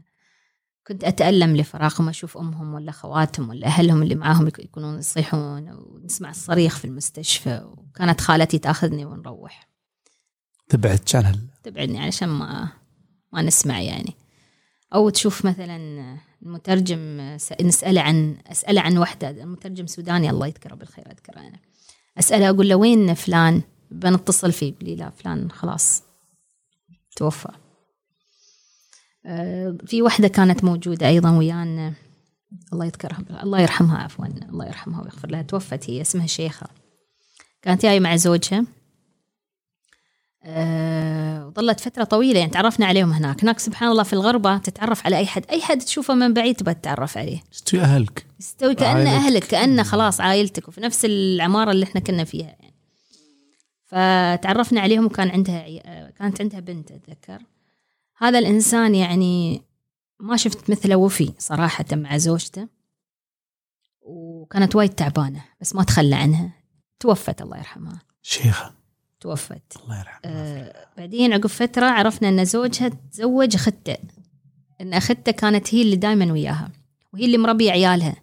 B: كنت أتألم لفراقهم أشوف أمهم ولا خواتهم ولا أهلهم اللي معاهم يك- يكونون يصيحون ونسمع الصريخ في المستشفى وكانت خالتي تأخذني ونروح.
A: تبعدك عن هال-
B: تبعدني علشان ما ما نسمع يعني. أو تشوف مثلا المترجم نساله عن اساله عن وحدة. المترجم سوداني الله يذكره بالخير أذكره أنا. أسأله أقول له وين فلان؟ بنتصل فيه لي لا فلان خلاص توفى. آه، في وحدة كانت موجودة أيضا ويانا. الله يذكرها الله يرحمها عفوا الله يرحمها ويغفر لها. توفت هي اسمها شيخة. كانت جاية مع زوجها. وظلت فترة طويلة يعني تعرفنا عليهم هناك. هناك سبحان الله في الغربة تتعرف على أي حد. أي حد تشوفه من بعيد تبى تتعرف عليه.
A: استوي أهلك.
B: يستوي كأنه. أهلك كأنه خلاص عائلتك. وفي نفس العمارة اللي إحنا كنا فيها يعني. فتعرفنا عليهم وكان عندها. آه، كانت عندها بنت أتذكر. هذا الإنسان يعني ما شفت مثله وفي صراحة مع زوجته. وكانت وايد تعبانة بس ما تخلى عنها. توفت الله يرحمها.
A: شيخة.
B: توفت.
A: الله يرحمها
B: آه، بعدين عقب فترة عرفنا أن زوجها تزوج أخته أن أخته كانت هي اللي دائما وياها وهي اللي مربية عيالها.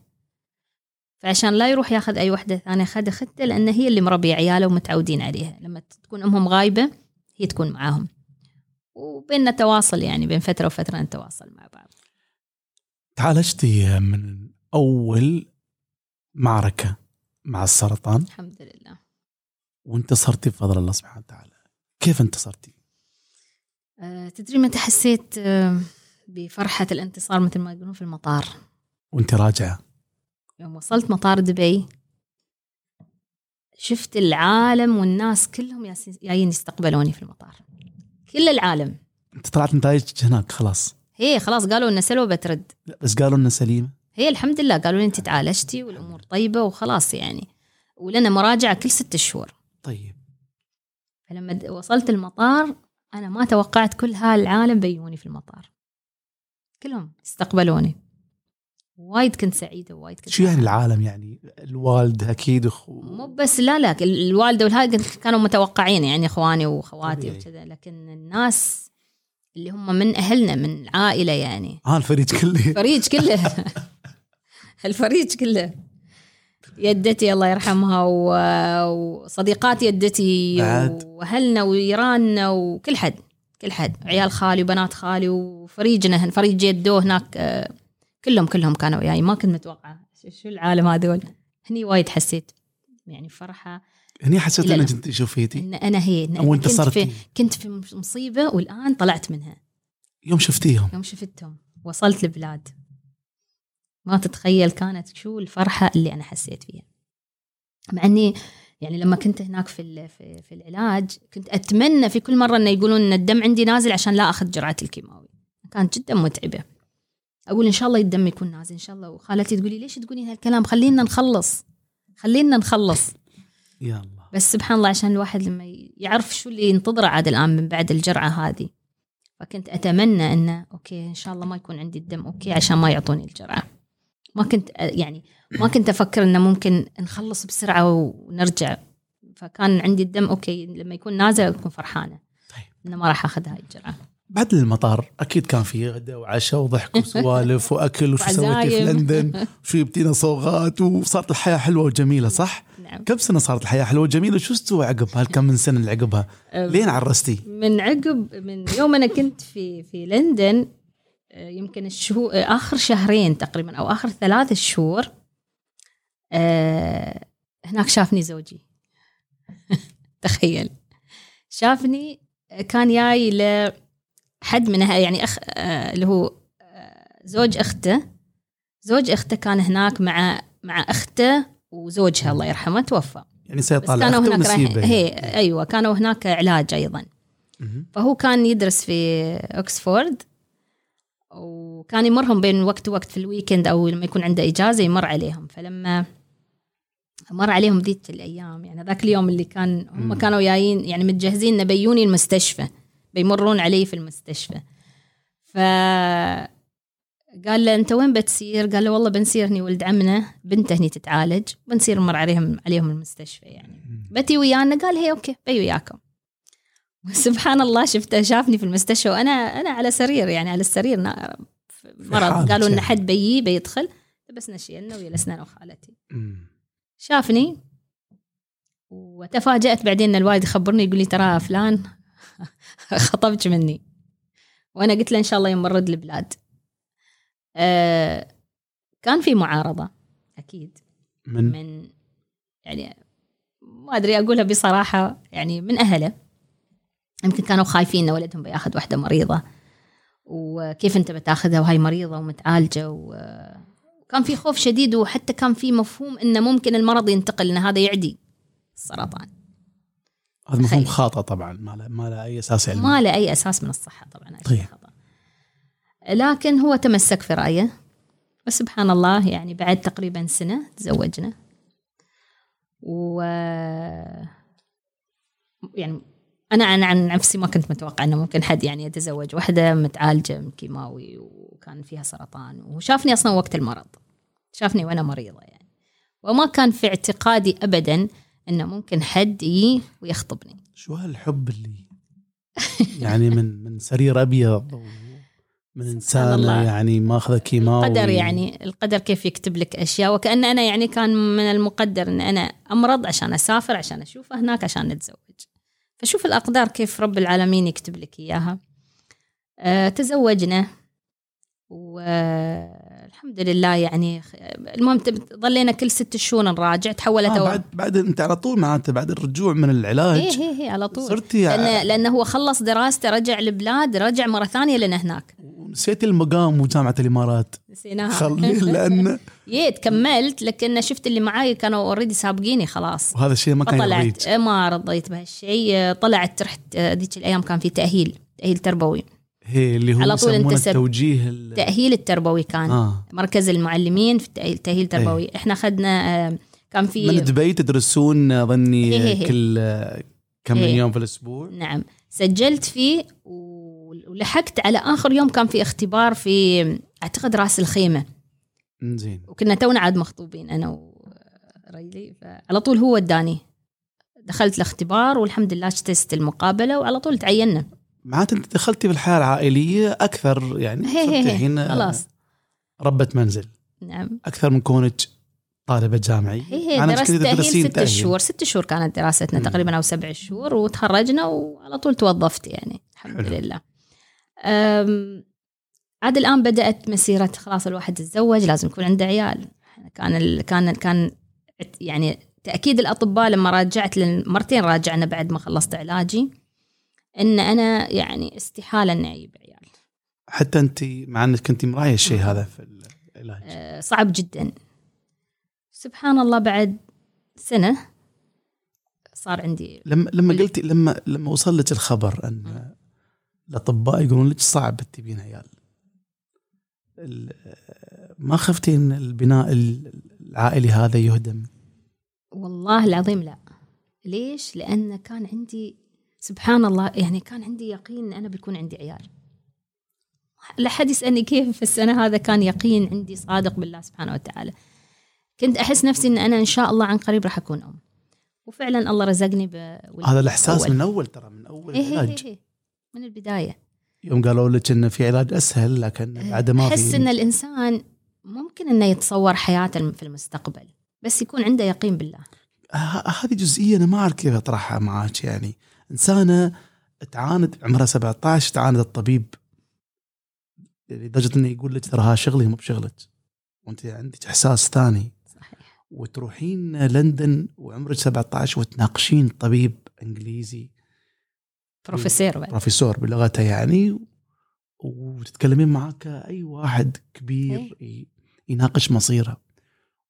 B: فعشان لا يروح ياخذ أي وحدة ثانية خذ أخته لأن هي اللي مربية عياله ومتعودين عليها. لما تكون أمهم غايبة هي تكون معاهم. وبيننا تواصل يعني بين فترة وفترة نتواصل مع بعض.
A: تعالجتي من أول معركة مع السرطان؟
B: الحمد لله.
A: وانتصرتي بفضل الله سبحانه وتعالى. كيف انتصرتي؟
B: أه تدري متى حسيت أه بفرحة الانتصار مثل ما يقولون في المطار؟
A: وانت راجعة.
B: يوم وصلت مطار دبي شفت العالم والناس كلهم جايين يستقبلوني في المطار. كل العالم.
A: انت طلعت نتائجك هناك خلاص.
B: هي خلاص قالوا إن سلوى بترد.
A: لا بس قالوا لنا سليمة.
B: هي الحمد لله قالوا لي أنت تعالجتي والأمور طيبة وخلاص يعني. ولنا مراجعة كل ست شهور.
A: طيب.
B: فلما وصلت المطار أنا ما توقعت كل هالعالم بيوني في المطار. كلهم استقبلوني. وايد كنت سعيدة وايد كنت
A: شو يعني العالم؟ يعني الوالد أكيد أخو
B: مو بس لا لا ال- الوالده والهاي كانوا متوقعين يعني إخواني
A: وأخواتي.
B: وكذا. لكن الناس اللي هم من أهلنا من العائله يعني.
A: ها الفريج كله.
B: الفريج كله. الفريج كله. يدتي الله يرحمها وصديقات يدتي
A: بعد؟
B: وأهلنا ويراننا وكل حد كل حد عيال خالي وبنات خالي وفريجنا فريج جدو هناك آه، كلهم كلهم كانوا وياي ما كنت متوقعة. شو- العالم هذول؟ هني وايد حسيت يعني فرحة.
A: هني حسيت انك. انت شفيتي
B: إن أنا هي إن أو
A: انتصرتي
B: في كنت في مصيبة والآن طلعت منها.
A: يوم شفتيهم.
B: يوم شفتهم. وصلت البلاد. ما تتخيل كانت شو الفرحة اللي أنا حسيت فيها. مع إني يعني لما كنت هناك في, في العلاج كنت أتمنى في كل مرة إنه يقولون إن الدم عندي نازل عشان لا أخذ جرعة الكيماوي. كانت جدا متعبة. أقول إن شاء الله الدم يكون نازل إن شاء الله. وخالتي تقولي ليش تقولين هالكلام؟ خلينا نخلص. خلينا نخلص.
A: يا الله.
B: بس سبحان الله عشان الواحد لما يعرف شو اللي ينتظره عاد الآن من بعد الجرعة هذه. فكنت أتمنى إنه okay إن شاء الله ما يكون عندي الدم okay عشان ما يعطوني الجرعة. ما كنت يعني ما كنت أفكر إنه ممكن نخلص بسرعة ونرجع فكان عندي الدم okay لما يكون نازل أكون فرحانة
A: طيب.
B: إنه ما راح أخذ هاي الجرعة
A: بعد المطار أكيد كان في غدا وعشاء وضحك وسوالف وأكل وشو سويتي في. لندن وشو جبتينا صوغات وصارت الحياة حلوة وجميلة صح؟
B: نعم
A: كم سنة صارت الحياة حلوة وجميلة وشو استوى عقب هالكم من سنة اللي عقبها؟ لين عرستي؟
B: من عقب من يوم أنا كنت في في لندن يمكن الشهور آه، آخر شهرين تقريبا أو آخر ثلاث شهور آه، هناك شافني زوجي. تخيل. شافني آه، كان جاي لحد من أه- يعني اخ آه، اللي هو آه، زوج أخته. زوج أخته كان هناك مع مع أخته وزوجها الله يرحمه توفى.
A: يعني سيطالع
B: كانوا هناك رايحين. هي أيوه كانوا هناك علاج
A: أيضا.
B: فهو كان يدرس في اوكسفورد وكان يمرهم بين وقت ووقت في ال weekend أو لما يكون عنده إجازة يمر عليهم. فلما مر عليهم ذيك الأيام يعني ذاك اليوم اللي كان هم. كانوا جايين يعني متجهزين إنه بيوني المستشفى بيمرون علي في المستشفى. ف قال له أنت وين بتسير؟ قال له والله بنسير هني ولد عمنا بنته هني تتعالج. بنسير نمر عليهم عليهم المستشفى يعني. بتي ويانا؟ قال هي okay بي وياكم. سبحان الله شفته شافني في المستشفى وأنا أنا على سرير يعني على السرير نا- مرض. قالوا إن
A: يعني.
B: حد بيجي بيدخل بس نشيلنا وجلسنا أنا وخالتي. شافني وتفاجأت بعدين إن الوالد يخبرني يقول لي ترى فلان خطبت مني. وأنا قلت له إن شاء الله يوم نرد البلاد. آه كان في معارضة أكيد.
A: من؟
B: من يعني ما أدري أقولها بصراحة يعني من أهله. يمكن كانوا خايفين إن ولدهم بياخذ واحدة مريضة. وكيف انت بتاخذها وهاي مريضة ومتعالجة وكان في خوف شديد وحتى كان في مفهوم إنه ممكن المرض ينتقل إن هذا يعدي السرطان
A: هذا مفهوم. خاطئ طبعا ما له ما له أي أساس علمي
B: ما له أي أساس من الصحة طبعا
A: طيب.
B: خطأ. لكن هو تمسك في رايه وسبحان الله يعني بعد تقريبا سنة تزوجنا و يعني أنا أنا عن نفسي ما كنت متوقع إنه ممكن حد يعني يتزوج. واحدة متعالجة من كيماوي وكان فيها سرطان. وشافني أصلا وقت المرض. شافني وأنا مريضة يعني. وما كان في اعتقادي ابدا إنه ممكن حد يجي ويخطبني.
A: شو هالحب اللي يعني من من سرير أبيض من انسانه
B: الله.
A: يعني ماخذة كيماوي.
B: القدر يعني القدر كيف يكتب لك أشياء. وكأن أنا يعني كان من المقدر إن أنا أمرض عشان أسافر عشان أشوفه هناك عشان نتزوج فشوف الأقدار كيف رب العالمين يكتب لك إياها. أه تزوجنا والحمد لله يعني المهم ظلينا كل ست شهور نراجع تحولت
A: آه. بعد بعد أنت على طول معناته بعد الرجوع من العلاج.
B: إيه إيه إيه على طول.
A: صرتي
B: لأن, لأنه هو خلص دراسته رجع البلاد رجع مرة ثانية لنا هناك.
A: نسيتي المقام وجامعه الإمارات.
B: نسيناها
A: خلي لأن
B: جيت كملت لكن شفت اللي معاي كانوا already سابقيني خلاص.
A: وهذا الشيء ما كان يرضيك.
B: طلعت ما رضيت بهالشيء. طلعت رحت ذيك الأيام كان في تأهيل تأهيل تربوي.
A: هي اللي هو
B: على طول انتسب.
A: التوجيه ال-
B: التاهيل التربوي كان.
A: آه.
B: مركز المعلمين في التاهيل تاهيل تربوي إحنا اخذنا آه، كان
A: من
B: في
A: دبي تدرسون ظني
B: إيه إيه إيه.
A: كل آه، كم من
B: إيه.
A: يوم في الأسبوع؟
B: نعم. سجلت فيه ولحقت على آخر يوم كان في اختبار في أعتقد رأس الخيمة.
A: زين
B: وكنا تونا عاد مخطوبين أنا وريلي. فعلى طول هو اداني دخلت الاختبار والحمد لله اجتزت المقابلة وعلى طول تعيننا.
A: معناته انت دخلتي في الحياة العائلية أكثر يعني الحين
B: خلاص.
A: ربة منزل.
B: نعم.
A: أكثر من كونك طالبة جامعي
B: هي هي
A: أنا
B: درست تأهيل. ست. شهور. ست شهور كانت دراستنا
A: مم.
B: تقريبا أو سبع شهور وتخرجنا وعلى طول توظفت يعني الحمد
A: حلو.
B: لله. عاد الآن بدأت مسيرة خلاص الواحد يتزوج لازم يكون عنده عيال. كان ال... كان كان يعني تأكيد الأطباء لما راجعت مرتين راجعنا بعد ما خلصت علاجي. إن أنا يعني استحالة إني أجيب عيال.
A: حتى أنت مع إنك كنت مراعيه الشيء هذا في ال- العلاج.
B: آه، صعب جدا. سبحان الله بعد سنة صار عندي
A: لما لما قلتي لما لما وصل لك الخبر إن الأطباء يقولون لك صعب تبين عيال. ال- ما خفتي إن البناء العائلي هذا يهدم؟
B: والله العظيم لا. ليش؟ لأن كان عندي سبحان الله يعني كان عندي يقين أن أنا بيكون عندي عيال. لا حد يسألني كيف في السنة هذا كان يقين عندي صادق بالله سبحانه وتعالى. كنت أحس نفسي أن أنا إن شاء الله عن قريب راح أكون أم. وفعلا الله رزقني بولد
A: هذا الإحساس
B: أول.
A: من أول ترى من أول
B: إيه إيه
A: العلاج
B: إيه من البداية.
A: يوم قالوا لك انه في علاج أسهل لكن بعد ما
B: أحس
A: في
B: أن الإنسان ممكن أنه يتصور حياته في المستقبل بس يكون عنده يقين بالله.
A: ه- هذه جزئية أنا ما أعرف كيف أطرحها معك يعني. إنسانة تعاند عمرها 17 تعاند الطبيب. لدرجة إنه يقول لك ترى ها شغلي مو بشغلك. وأنت عندك إحساس ثاني.
B: صحيح.
A: وتروحين لندن وعمرك 17 وتناقشين طبيب إنجليزي.
B: بروفيسور بعد.
A: بروفيسور بلغته يعني. وتتكلمين معاه كأي واحد كبير ي- يناقش مصيره.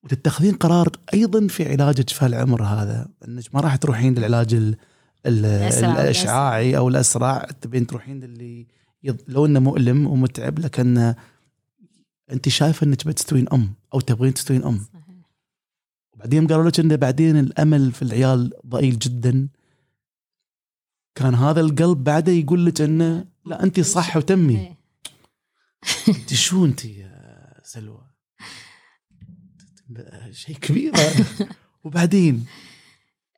A: وتتخذين قرار أيضا في علاجك في هالعمر هذا. إنك ما راح تروحين للعلاج الإشعاعي أو
B: الأسرع.
A: تبين تروحين للي يض- لو إنه مؤلم ومتعب لكن انت شايفة إنك بتستوين أم أو تبغين تستوين أم.
B: صحيح.
A: وبعدين قالوا لك انه بعدين الأمل في العيال ضئيل جدا. كان هذا القلب بعده يقول لك انه لا انت صح وتمي.
B: إيه.
A: انت شو انت يا سلوى؟ شيء كبير وبعدين؟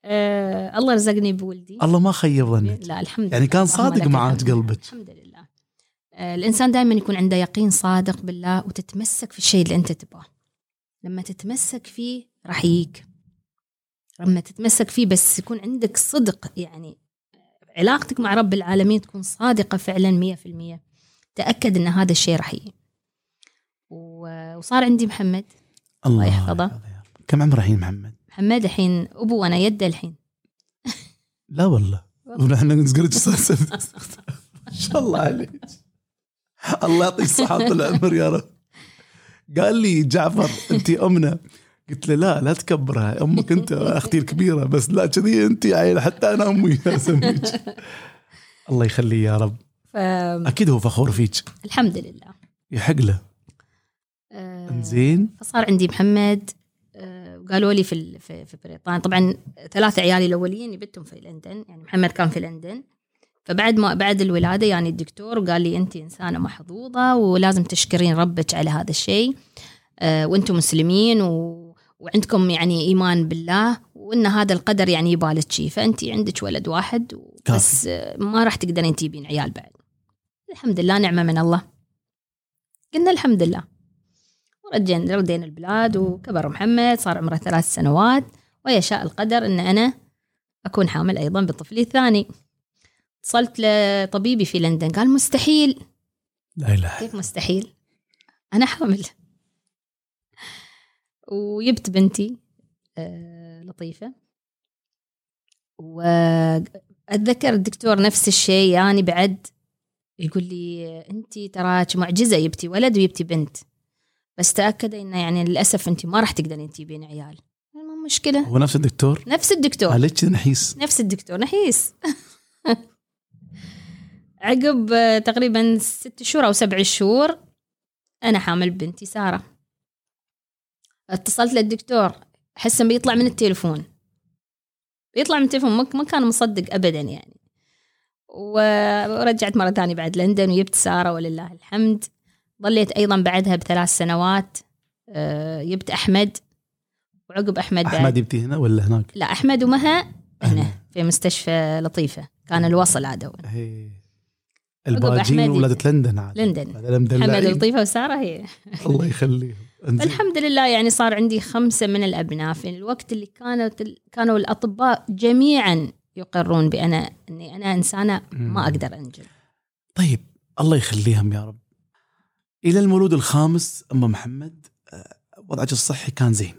B: آه الله رزقني بولدي.
A: الله ما خيب ظنك
B: لا الحمد لله
A: يعني كان صادق معك
B: الحمد.
A: قلبك.
B: الحمد لله. آه الإنسان دائما يكون عنده يقين صادق بالله وتتمسك في الشيء اللي أنت تبغاه. لما تتمسك فيه راح يجيك. لما تتمسك فيه بس يكون عندك صدق يعني علاقتك مع رب العالمين تكون صادقة فعلا مية في المية. تأكد أن هذا الشيء راح يجي. وصار عندي محمد.
A: الله
B: يحفظه.
A: يا رب. كم عمره الحين محمد؟
B: محمد الحين أبو وأنا يده الحين.
A: لا والله. ونحن نسقرك ما شاء الله عليك. الله يعطيك طول العمر يا رب. قال لي جعفر انت أمنا. قلت له لا لا تكبرها. أمك أنت أختي الكبيرة بس لا كذي انت عيل حتى أنا أمي. اسميك الله يخليه يا رب. أكيد هو فخور فيك.
B: لله.
A: يحق له.
B: آه،
A: زين
B: فصار عندي محمد. وقالوا لي في في في بريطانيا. طبعا ثلاثة عيالي الأولين جبتهم في لندن يعني محمد كان في لندن. فبعد ما بعد الولادة يعني الدكتور وقال لي انت إنسانة محظوظة ولازم تشكرين ربك على هذا الشيء. آه، وأنتم مسلمين و وعندكم يعني إيمان بالله وإن هذا القدر يعني يبالك شيء. فانت عندك ولد واحد بس ما راح تقدرين تجيبين عيال بعد. الحمد لله نعمة من الله. قلنا الحمد لله. ورجينا ردينا البلاد وكبر محمد صار عمره ثلاث سنوات ويشاء القدر إن أنا أكون حامل أيضا بطفلي الثاني. اتصلت لطبيبي في لندن قال مستحيل.
A: لا إله
B: كيف مستحيل؟ أنا حامل. وجبت بنتي آه، لطيفة. وأتذكر الدكتور نفس الشيء يعني بعد يقول لي انت تراك معجزة جبتي ولد وجبتي بنت. بس تأكد انه يعني للأسف انت ما راح تقدرين تجيبين عيال. ما مشكلة.
A: هو نفس الدكتور؟
B: نفس الدكتور.
A: عليك نحيس.
B: نفس الدكتور نحيس. عقب آه، تقريبا ست شهور أو سبع شهور أنا حامل بنتي سارة. اتصلت للدكتور أحس إنه بيطلع من التليفون. بيطلع من التليفون ما ما كان مصدق ابدا يعني. ورجعت مرة ثانية بعد لندن وجبت سارة ولله الحمد. ظليت أيضا بعدها بثلاث سنوات آه، جبت أحمد وعقب أحمد بعد.
A: أحمد يبتي هنا ولا هناك؟
B: لا أحمد ومها هنا. في مستشفى لطيفة. كان الوصل عاد. أحمد
A: الباجين ولادة لندن عاد.
B: لندن. محمد ولطيفه وسارة هي.
A: الله يخليهم. انزين.
B: الحمد لله يعني صار عندي خمسة من الأبناء. في الوقت اللي كانت كانوا الأطباء جميعا يقرون بأنا إني أنا إنسانة ما أقدر انجب
A: طيب الله يخليهم يا رب. إلى المولود الخامس أم محمد آه، وضعك الصحي كان زين.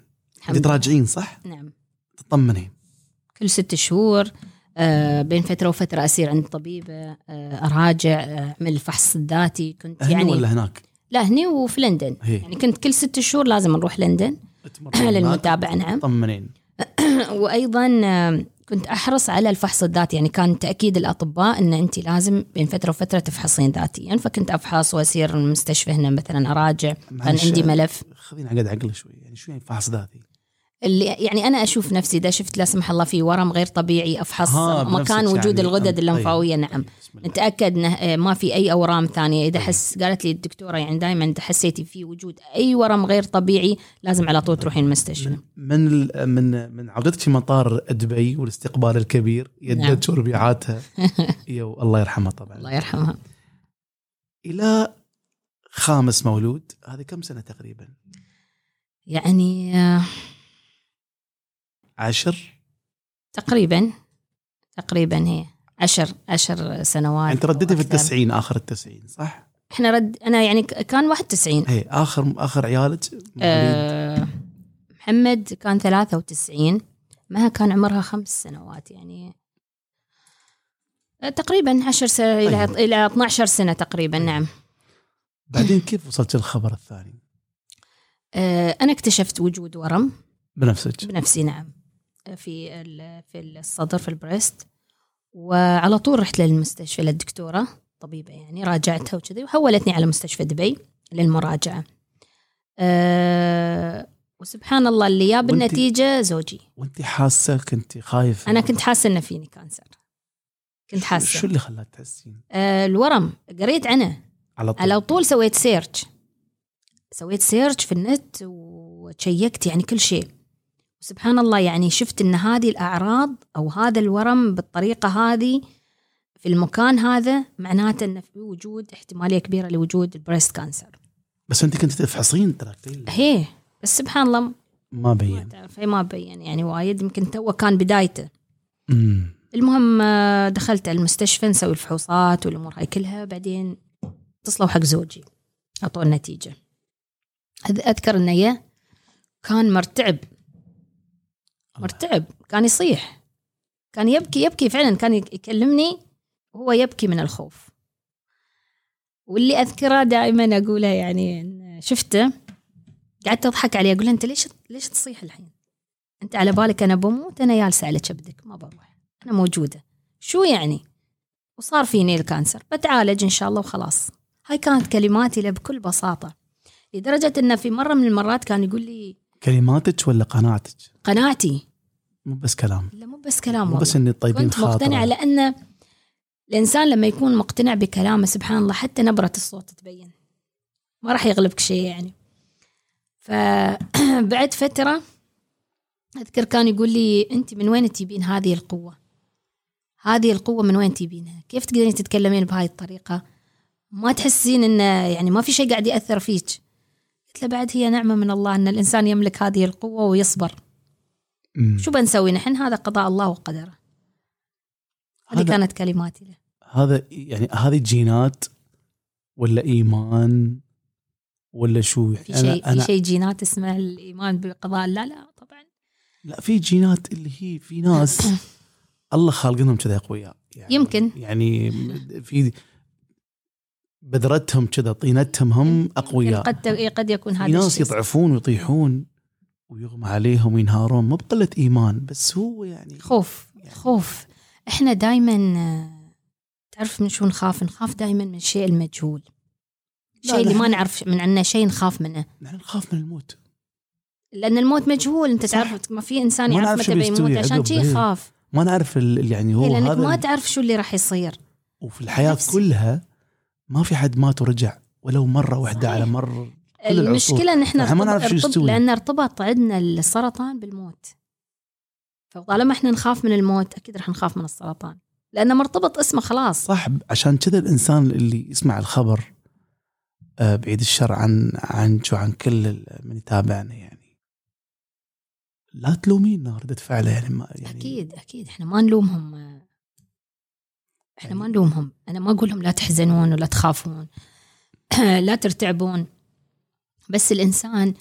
A: انت. تراجعين صح؟
B: نعم.
A: تطمنين.
B: كل ست شهور آه بين فترة وفترة أسير عند طبيبة آه أراجع آه أعمل الفحص الذاتي كنت
A: هنا
B: يعني
A: ولا هناك؟
B: لا هني وفي لندن.
A: هي.
B: يعني كنت كل ست شهور لازم نروح لندن. للمتابعة نعم.
A: طمنين
B: وأيضا آه، كنت أحرص على الفحص الذاتي يعني كان تأكيد الأطباء إن أنت لازم بين فترة وفترة تفحصين ذاتيا فكنت أفحص واسير المستشفى هنا مثلا أراجع كان عندي ملف.
A: خذيني عقد عقل شوي يعني شو يعني فحص ذاتي؟
B: اللي يعني أنا أشوف نفسي إذا شفت لا سمح الله في ورم غير طبيعي أفحص
A: ها،
B: مكان وجود
A: يعني.
B: الغدد
A: أم-
B: اللمفاوية
A: طيب.
B: نعم. نتأكد إنه آه، ما في أي أورام ثانية إذا
A: طيب.
B: حس قالت لي الدكتورة يعني دائما إذا حسيتي في وجود أي ورم غير طبيعي لازم على طول تروحين المستشفى
A: من من من عودتك مطار دبي والاستقبال الكبير
B: نعم.
A: يدت وربيعاتها يو الله يرحمها طبعا
B: الله يرحمها
A: إلى خامس مولود هذه كم سنة تقريبا؟
B: يعني آه،
A: عشر؟
B: تقريبا. تقريبا هي. عشر عشر سنوات
A: يعني ترددي في. التسعين آخر التسعين صح؟
B: إحنا رد أنا يعني كان 91
A: هي آخر آخر عيالك؟
B: أه محمد كان 93 مها كان عمرها خمس سنوات يعني. آه، تقريبا 10 سنة
A: أيوة.
B: إلى 12 سنة تقريبا نعم.
A: بعدين كيف وصلت الخبر الثاني؟
B: أه أنا اكتشفت وجود ورم.
A: بنفسك.
B: بنفسي نعم. في في الصدر في البريست. وعلى طول رحت للمستشفى للدكتورة طبيبة يعني راجعتها وكذي وحولتني على مستشفى دبي للمراجعة. أه وسبحان الله اللي جاب النتيجة زوجي.
A: وانت حاسة؟ كنت خايفة؟
B: أنا كنت حاسة إن فيني cancer. كنت
A: شو
B: حاسة.
A: اللي خلاك تحسين؟
B: أه الورم. قريت عنه.
A: على طول.
B: على طول سويت search سويت search في النت وشيكت يعني كل شيء. سبحان الله يعني شفت إن هذه الأعراض أو هذا الورم بالطريقة هذه في المكان هذا معناته إنه في وجود احتمالية كبيرة لوجود ال breast cancer
A: بس أنت كنت تفحصين ترى
B: هي بس سبحان الله
A: ما
B: ما
A: بين.
B: تعرف هي ما بين يعني وايد. يمكن تو كان بدايته.
A: امم
B: المهم آه، دخلت على المستشفى نسوي الفحوصات والأمور هاي كلها. بعدين اتصلوا حق زوجي اعطوا النتيجة. أذكر إنه كان مرتعب. مرتعب. كان يصيح. كان يبكي يبكي فعلا. كان يك- يكلمني وهو يبكي من الخوف. واللي أذكره دائما أقوله يعني شفته قعدت أضحك عليه. أقول له أنت ليش ليش تصيح الحين؟ أنت على بالك أنا بموت أنا جالسة على كبدك. ما بروح. أنا موجودة. شو يعني؟ وصار فيني ال cancer بتعالج إن شاء الله وخلاص. هاي كانت كلماتي له بكل بساطة. لدرجة انه في مرة من المرات كان يقول لي
A: كلماتك ولا قناعتك؟
B: قناعتي.
A: مو بس كلام.
B: لا مو بس كلام
A: مو
B: والله.
A: بس إني طيبين
B: كنت مقتنعة
A: خاطر
B: لأن الإنسان لما يكون مقتنع بكلامه سبحان الله حتى نبرة الصوت تبين. ما راح يغلبك شيء يعني. فبعد فترة أذكر كان يقول لي أنت من وين تجيبين هذه القوة؟ هذه القوة من وين تجيبينها كيف تقدرين تتكلمين بهاي الطريقة؟ ما تحسين إنه يعني ما في شيء قاعد يأثر فيك. قلت له بعد هي نعمة من الله أن الإنسان يملك هذه القوة ويصبر.
A: مم.
B: شو بنسوي نحن؟ هذا قضاء الله وقدره. هذه كانت كلماتي له.
A: هذا يعني هذه جينات ولا إيمان ولا شو؟
B: في
A: يعني
B: شيء
A: أنا,
B: في شيء جينات اسمه الإيمان بقضاء الله لا طبعا.
A: لا في جينات اللي هي في ناس الله خالقهم كذا اقوياء يعني
B: يمكن.
A: يعني في بذرتهم كذا طينتهم هم أقوياء.
B: قد قد يكون هذا
A: ناس يضعفون ويطيحون ويغمى عليهم وينهارون مو بقلة إيمان بس هو يعني
B: خوف
A: يعني
B: خوف. إحنا دائما تعرف من شو نخاف؟ نخاف دائما من الشيء المجهول. الشيء اللي ما نعرف من عنه شيء نخاف منه.
A: نحن نخاف من الموت.
B: لأن الموت مجهول.
A: أنت.
B: تعرف ما في
A: إنسان
B: يعرف متى بيموت عشان
A: عقب،
B: شي
A: إيه.
B: يخاف.
A: ما نعرف يعني هو
B: إيه لأنك
A: هذا
B: ما تعرف شو اللي راح يصير.
A: وفي الحياة
B: نفسي.
A: كلها ما في حد مات ورجع ولو مرة واحدة
B: صحيح.
A: على مر كل.
B: المشكلة إن إحنا
A: إحنا ما نعرف شو يستوي.
B: لأن ارتبط عندنا السرطان بالموت فطالما إحنا نخاف من الموت أكيد راح نخاف من السرطان لأنه مرتبط اسمه خلاص
A: صح عشان كذا الإنسان اللي يسمع الخبر آه، بعيد الشر عن عن شو عن كل من يتابعنا يعني لا تلومين ردة فعله يعني ما يعني
B: أكيد أكيد إحنا ما نلومهم إحنا ما نلومهم أنا ما أقول لهم لا تحزنون ولا تخافون. لا ترتعبون. بس الإنسان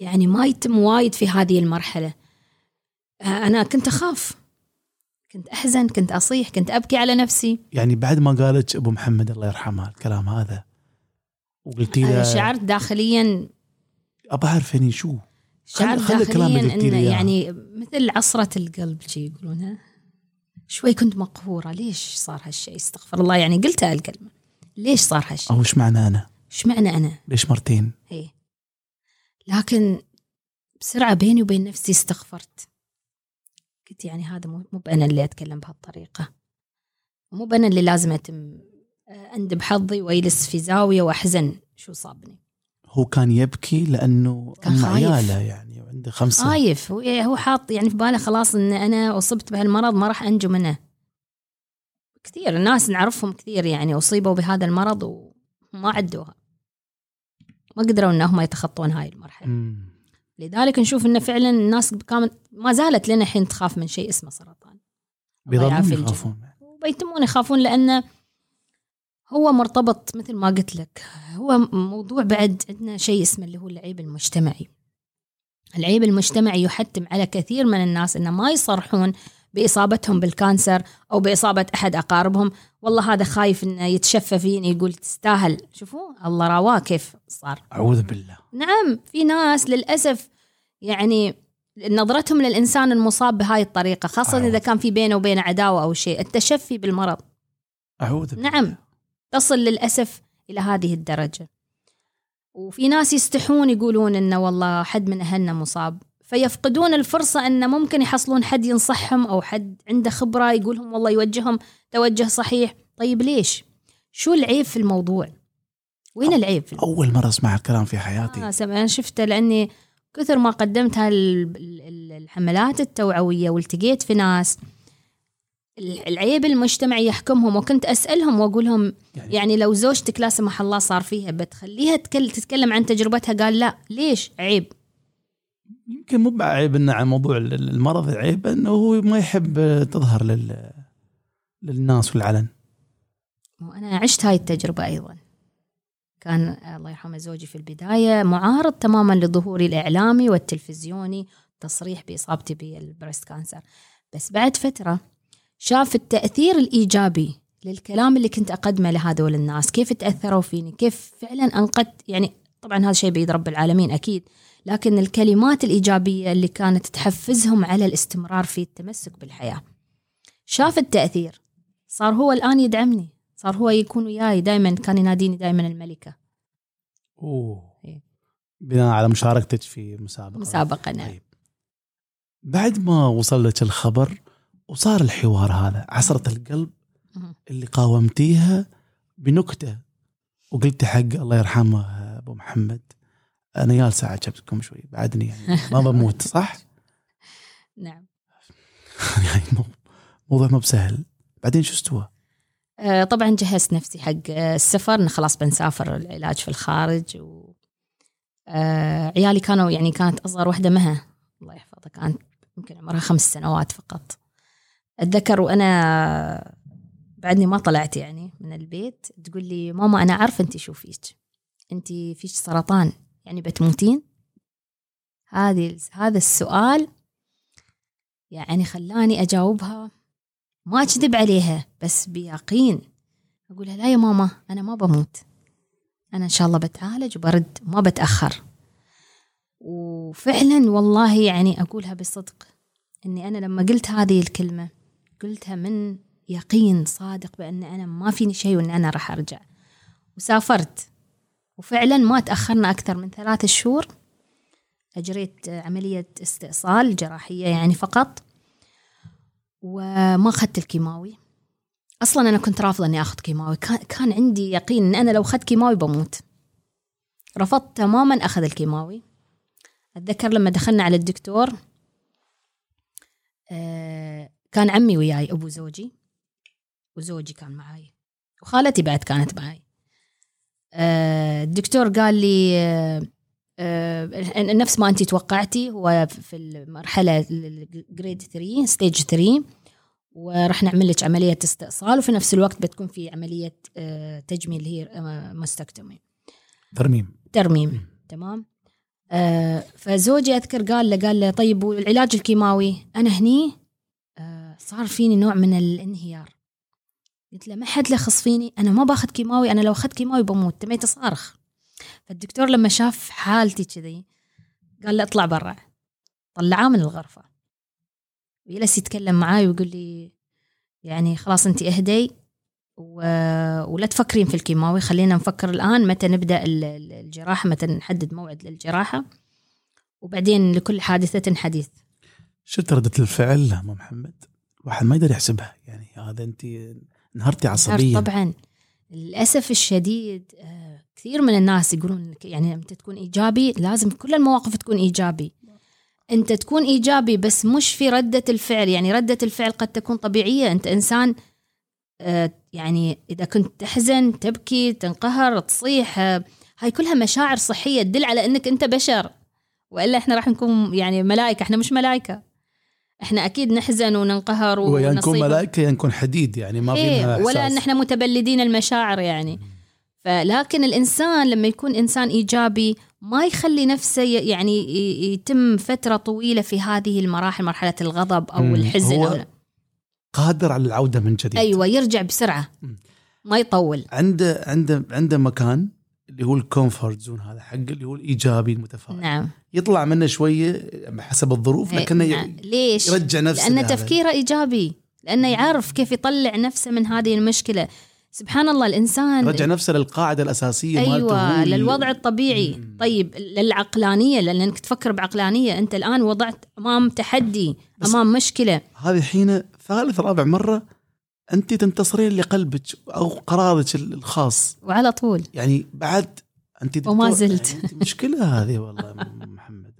B: يعني ما يتم وايد في هذه المرحلة. آه، أنا كنت أخاف. كنت أحزن كنت أصيح كنت أبكي على نفسي.
A: يعني بعد ما قالت أبو محمد الله يرحمه الكلام هذا وقلتي له
B: شعرت داخليا
A: ابى اعرف يعني شو
B: شعرت داخليا
A: إنه.
B: يعني مثل عصرة القلب شي يقولونها شوي كنت مقهورة. ليش صار هالشيء استغفر الله. يعني قلتها الكلمة ليش صار هالشيء
A: أو إيش معنى أنا؟
B: إيش معنى أنا؟
A: ليش مرتين؟
B: هي لكن بسرعة بيني وبين نفسي استغفرت. قلت يعني هذا مو مو بأنا اللي أتكلم بهالطريقة. مو بأنا اللي لازم أتم أندب حظي وأجلس في زاوية وأحزن شو صابني.
A: هو كان يبكي لأنه
B: كان خايف.
A: عياله يعني. خمسة.
B: خايف. هو هو حاط يعني في باله خلاص إن أنا أصبت بهالمرض ما راح انجو منه. كثير الناس نعرفهم كثير يعني أصيبوا بهذا المرض وما عدوها. ما قدروا إنهم يتخطون هاي المرحلة.
A: مم.
B: لذلك نشوف إن فعلا الناس كانت ما زالت لنا الحين تخاف من شيء اسمه سرطان.
A: بيظلون. يخافون
B: وبيتمون يخافون لأنه هو مرتبط مثل ما قلت لك. هو موضوع بعد عندنا شيء اسمه اللي هو العيب المجتمعي. العيب المجتمعي يحتم على كثير من الناس إنه ما يصرحون بإصابتهم بالكانسر أو بإصابة أحد أقاربهم. والله هذا خايف إنه يتشفى فيني يقول تستاهل. شوفوا الله راواه كيف صار.
A: أعوذ بالله.
B: نعم في ناس للأسف يعني نظرتهم للإنسان المصاب بهاي الطريقة خاصة
A: أيوة.
B: إذا كان في بينه وبينه عداوة أو شيء التشفي بالمرض.
A: أعوذ بالله.
B: نعم تصل للأسف إلى هذه الدرجة. وفي ناس يستحون يقولون إنه والله حد من أهلنا مصاب فيفقدون الفرصة إن ممكن يحصلون حد ينصحهم أو حد عنده خبرة يقولهم والله يوجههم توجه صحيح. طيب ليش؟ شو العيب في الموضوع؟ وين العيب؟ في
A: أول مرة أسمع الكلام في حياتي.
B: آه أنا شفته لأني كثر ما قدمت هال- ال- الحملات التوعوية والتقيت في ناس العيب المجتمعي يحكمهم وكنت أسألهم وأقول لهم
A: يعني-
B: يعني لو زوجتك لا سمح الله صار فيها بتخليها تكل- تتكلم عن تجربتها؟ قال لا. ليش؟ عيب.
A: يمكن مو بعيب إنه عن موضوع ال- ال- المرض عيب إنه هو ما يحب تظهر لل للناس والعلن.
B: وأنا عشت هاي التجربة أيضا. كان الله يرحمه زوجي في البداية معارض تماما لظهوري الإعلامي والتلفزيوني تصريح بإصابتي بالبريست كانسر. بس بعد فترة شاف التأثير الإيجابي للكلام اللي كنت أقدمه لهذول الناس. كيف تأثروا فيني؟ كيف فعلا أنقذت؟ يعني طبعا هذا شيء بيد رب العالمين أكيد لكن الكلمات الإيجابية اللي كانت تحفزهم على الاستمرار في التمسك بالحياة. شاف التأثير. صار هو الآن يدعمني. صار هو يكون وياي. دائما كان يناديني دائما الملكة.
A: أوه.
B: إيه.
A: بناء على مشاركتك في مسابقة.
B: مسابقة نعم.
A: طيب. بعد ما وصل لك الخبر وصار الحوار هذا عصرة القلب. اللي قاومتيها بنكتة وقلتي حق الله يرحمه أبو محمد أنا جالسه عجبتكم شوي بعدني يعني ما بموت صح؟
B: نعم
A: يعني مو- موضوع مو بسهل بعدين شو استوى؟
B: آه، طبعا جهزت نفسي حق السفر إن خلاص بنسافر العلاج في الخارج و آه، عيالي كانوا يعني كانت أصغر واحدة مها الله يحفظها كانت يمكن عمرها خمس سنوات فقط أتذكر وأنا بعدني ما طلعت يعني من البيت تقول لي ماما أنا عارفة أنت شو فيك؟ أنت فيك سرطان يعني بتموتين؟ هذه هذا السؤال يعني خلاني أجاوبها ما أكذب عليها بس بيقين. أقولها لا يا ماما أنا ما بموت. أنا إن شاء الله بتعالج وبرد ما بتأخر. وفعلا والله يعني أقولها بصدق أني أنا لما قلت هذه الكلمة قلتها من يقين صادق بأن أنا ما فيني شيء وأن أنا راح أرجع. وسافرت. وفعلا ما تأخرنا أكثر من ثلاثة شهور. أجريت عملية استئصال جراحية يعني فقط. وما أخذت الكيماوي. أصلا أنا كنت رافضة إني أخذ كيماوي. كان, كان عندي يقين إن أنا لو أخذت كيماوي بموت. رفضت تماما أخذ الكيماوي. أتذكر لما دخلنا على الدكتور آه، كان عمي وياي أبو زوجي. وزوجي كان معاي. وخالتي بعد كانت معاي. آه، الدكتور قال لي آه، آه، نفس ما انت توقعتي هو في المرحلة grade 3 stage 3 وراح نعمل لك عملية استئصال وفي نفس الوقت بتكون في عملية تجميل هي آه، mastectomy.
A: ترميم.
B: ترميم. تمام؟ فزوجي أذكر قال له قال له طيب والعلاج الكيماوي؟ أنا هني صار فيني نوع من الانهيار. قلت له ما حد له خص فيني أنا ما باخذ كيماوي أنا لو أخذت كيماوي بموت تميت اصارخ فالدكتور لما شاف حالتي كذي قال له اطلع برا. طلعاه من الغرفة. ويجلس يتكلم معاي ويقول لي يعني خلاص انت أهدي و... ولا تفكرين في الكيماوي خلينا نفكر الآن متى نبدأ الجراحة متى نحدد موعد للجراحة. وبعدين لكل حادثة حديث.
A: شفت ردة الفعل ام محمد؟ الواحد ما يقدر يحسبها. يعني هذا انت انهرتي عصبيا.
B: طبعا. للأسف الشديد آه، كثير من الناس يقولون يعني أنت تكون إيجابي لازم كل المواقف تكون إيجابي. أنت تكون إيجابي بس مش في ردة الفعل. يعني ردة الفعل قد تكون طبيعية. أنت إنسان آه، يعني إذا كنت تحزن تبكي تنقهر تصيح آه، هاي كلها مشاعر صحية تدل على إنك أنت بشر. وإلا إحنا راح نكون يعني ملائكة. إحنا مش ملائكة. إحنا أكيد نحزن وننقهر
A: ونصيب يا نكون ملائكة يا نكون حديد يعني ما
B: إيه ولا ان إحنا متبلدين المشاعر يعني. فلكن الإنسان لما يكون إنسان إيجابي ما يخلي نفسه يعني يتم فترة طويلة في هذه المراحل مرحلة الغضب أو الحزن
A: هو أو قادر على العودة من جديد.
B: أيوه يرجع بسرعة ما يطول.
A: عنده عنده عنده مكان اللي هو ال comfort zone هذا حق اللي هو الإيجابي المتفائل.
B: نعم.
A: يطلع منه شوية حسب الظروف لكنه
B: نعم. ليش؟
A: يرجع نفسه
B: لأن تفكيره إيجابي لأنه يعرف كيف يطلع نفسه من هذه المشكلة. سبحان الله الإنسان
A: رجع نفسه للقاعدة الأساسية
B: أيوه للوضع الطبيعي. مم. طيب للعقلانية لأنك تفكر بعقلانية أنت الآن وضعت أمام تحدي أمام مشكلة.
A: هذه حين ثالث رابع مرة أنت تنتصرين لقلبك أو قرارك الخاص.
B: وعلى طول.
A: يعني بعد أنت
B: وما زلت.
A: يعني مشكلة هذه والله محمد.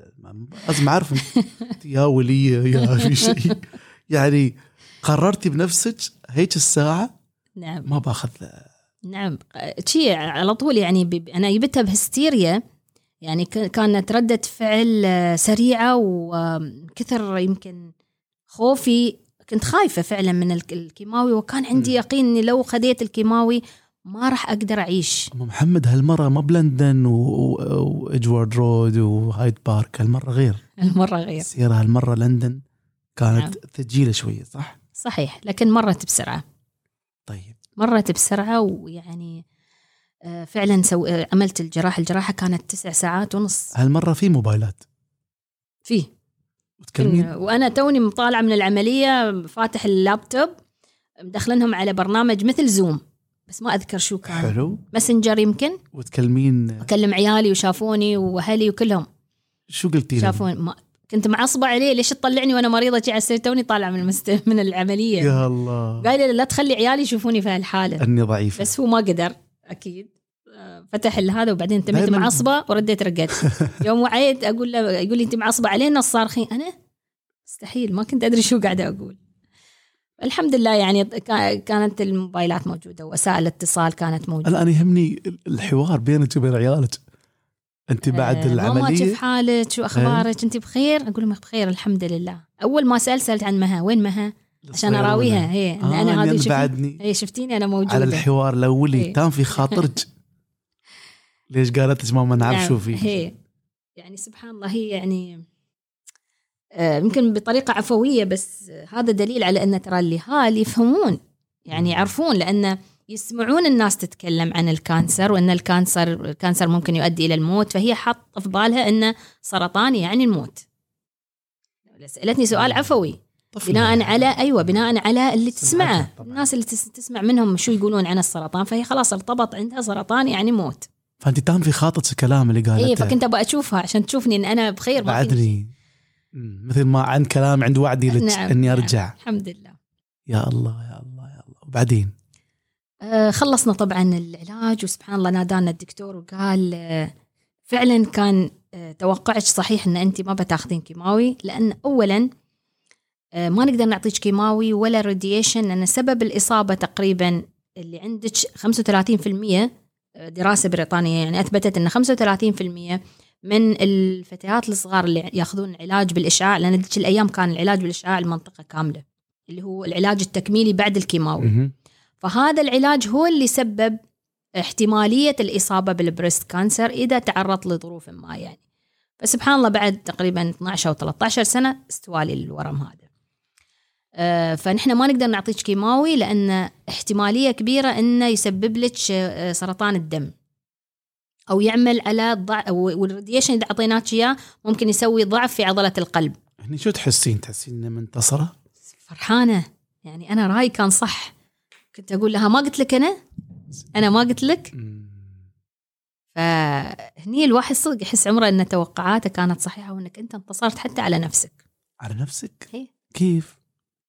A: لازم أعرف يا ولية يا في شيء. يعني قررتي بنفسك هيك الساعة؟
B: نعم.
A: ما باخذ.
B: نعم. شيء على طول يعني أنا جبتها بهستيريا. يعني كانت ردة فعل سريعة وكثر يمكن خوفي. كنت خايفة فعلا من الكيماوي وكان عندي يقين إني لو خذيت الكيماوي ما راح أقدر أعيش.
A: ام محمد هالمرة ما بلندن وإدجوار رود وهايد بارك هالمرة غير.
B: المره غير.
A: السيارة هالمرة لندن كانت نعم. ثقيله شوية صح؟
B: صحيح لكن مرت بسرعة.
A: طيب.
B: مرت بسرعة ويعني آه، فعلا سو... آه، عملت الجراحة. الجراحة كانت تسع ساعات ونص.
A: هالمرة في موبايلات؟
B: فيه وتكلمين؟ وأنا توني طالعة من العملية فاتح اللابتوب مدخلنهم على برنامج مثل Zoom بس ما أذكر شو كان.
A: حلو.
B: Messenger يمكن.
A: وتكلمين؟
B: أكلم عيالي وشافوني وأهلي وكلهم.
A: شو قلتي
B: شافوني. ما كنت معصبة عليه ليش تطلعني وأنا مريضة على السرير توني طالعة من المست... من العملية.
A: يا الله.
B: قال لي لا تخلي عيالي يشوفوني في هالحالة.
A: أني ضعيفة.
B: بس هو ما قدر أكيد. فتح هذا وبعدين تميت معصبة ورديت رقدت يوم وعيت أقول له يقول لي انت معصبة علينا الصارخين أنا؟ مستحيل ما كنت أدري شو قاعدة أقول. الحمد لله يعني كانت الموبايلات موجودة وسائل الاتصال كانت موجودة.
A: الآن يهمني الحوار بينك وبين عيالك. أنت بعد آه العملية؟
B: كيف حالك شو أخبارك؟ آه. أنت بخير؟ أقول لهم بخير الحمد لله. أول ما سألت سألت عن مها وين مها؟ عشان أراويها هي
A: آه أنا هذه بعدني.
B: هي شفتيني أنا موجودة.
A: على الحوار الأولي تام في خاطرك. ليش قالت ماما نعرف نعم. شو في
B: هي. يعني سبحان الله هي يعني آه، يمكن بطريقة عفوية بس هذا دليل على أن ترى الأهالي يفهمون يعني يعرفون لأن يسمعون الناس تتكلم عن ال cancer وأن ال cancer ال cancer ممكن يؤدي إلى الموت فهي حط في بالها أن سرطان يعني الموت. سألتني سؤال عفوي. بناء على أيوه بناء على اللي تسمعه. الناس اللي تسمع منهم شو يقولون عن السرطان فهي خلاص ارتبط عندها سرطان يعني موت.
A: فأنت تام في خاطر الكلام اللي قالته.
B: اي فكنت أبغى أشوفها عشان تشوفني إن أنا بخير
A: بعدني. مثل ما عند كلام عند وعدي لك نعم إني نعم. أرجع.
B: نعم الحمد لله.
A: يا الله يا الله يا الله. وبعدين؟
B: آه خلصنا طبعا العلاج وسبحان الله نادانا الدكتور وقال آه فعلا كان آه توقعك صحيح إن أنت ما بتاخذين كيماوي لأن اولا آه ما نقدر نعطيك كيماوي ولا راديشن لأن سبب الإصابة تقريبا اللي عندك 35% دراسة بريطانية يعني أثبتت إن 35% من الفتيات الصغار اللي يأخذون علاج بالإشعاع لأن ذيك الأيام كان العلاج بالإشعاع المنطقة كاملة اللي هو العلاج التكميلي بعد الكيماوي. فهذا العلاج هو اللي سبب احتمالية الإصابة بال breast cancer إذا تعرض لظروف ما يعني. فسبحان الله بعد تقريبا 12 أو 13 سنة استوى لي الورم هذا. فنحن ما نقدر نعطيك كيماوي لأن احتمالية كبيرة إنه يسبب لك آه، سرطان الدم. أو يعمل على ضع وال radiation إذا أعطيناك إياه ممكن يسوي ضعف في عضلة القلب.
A: هني شو تحسين؟ تحسين انها منتصرة؟
B: فرحانة. يعني أنا رأيي كان صح. كنت أقول لها ما قلت لك أنا؟ أنا ما قلت لك. فهني الواحد صدق يحس عمره إن توقعاته كانت صحيحة وإنك أنت انتصرت حتى على نفسك.
A: على نفسك؟
B: إيه.
A: كيف؟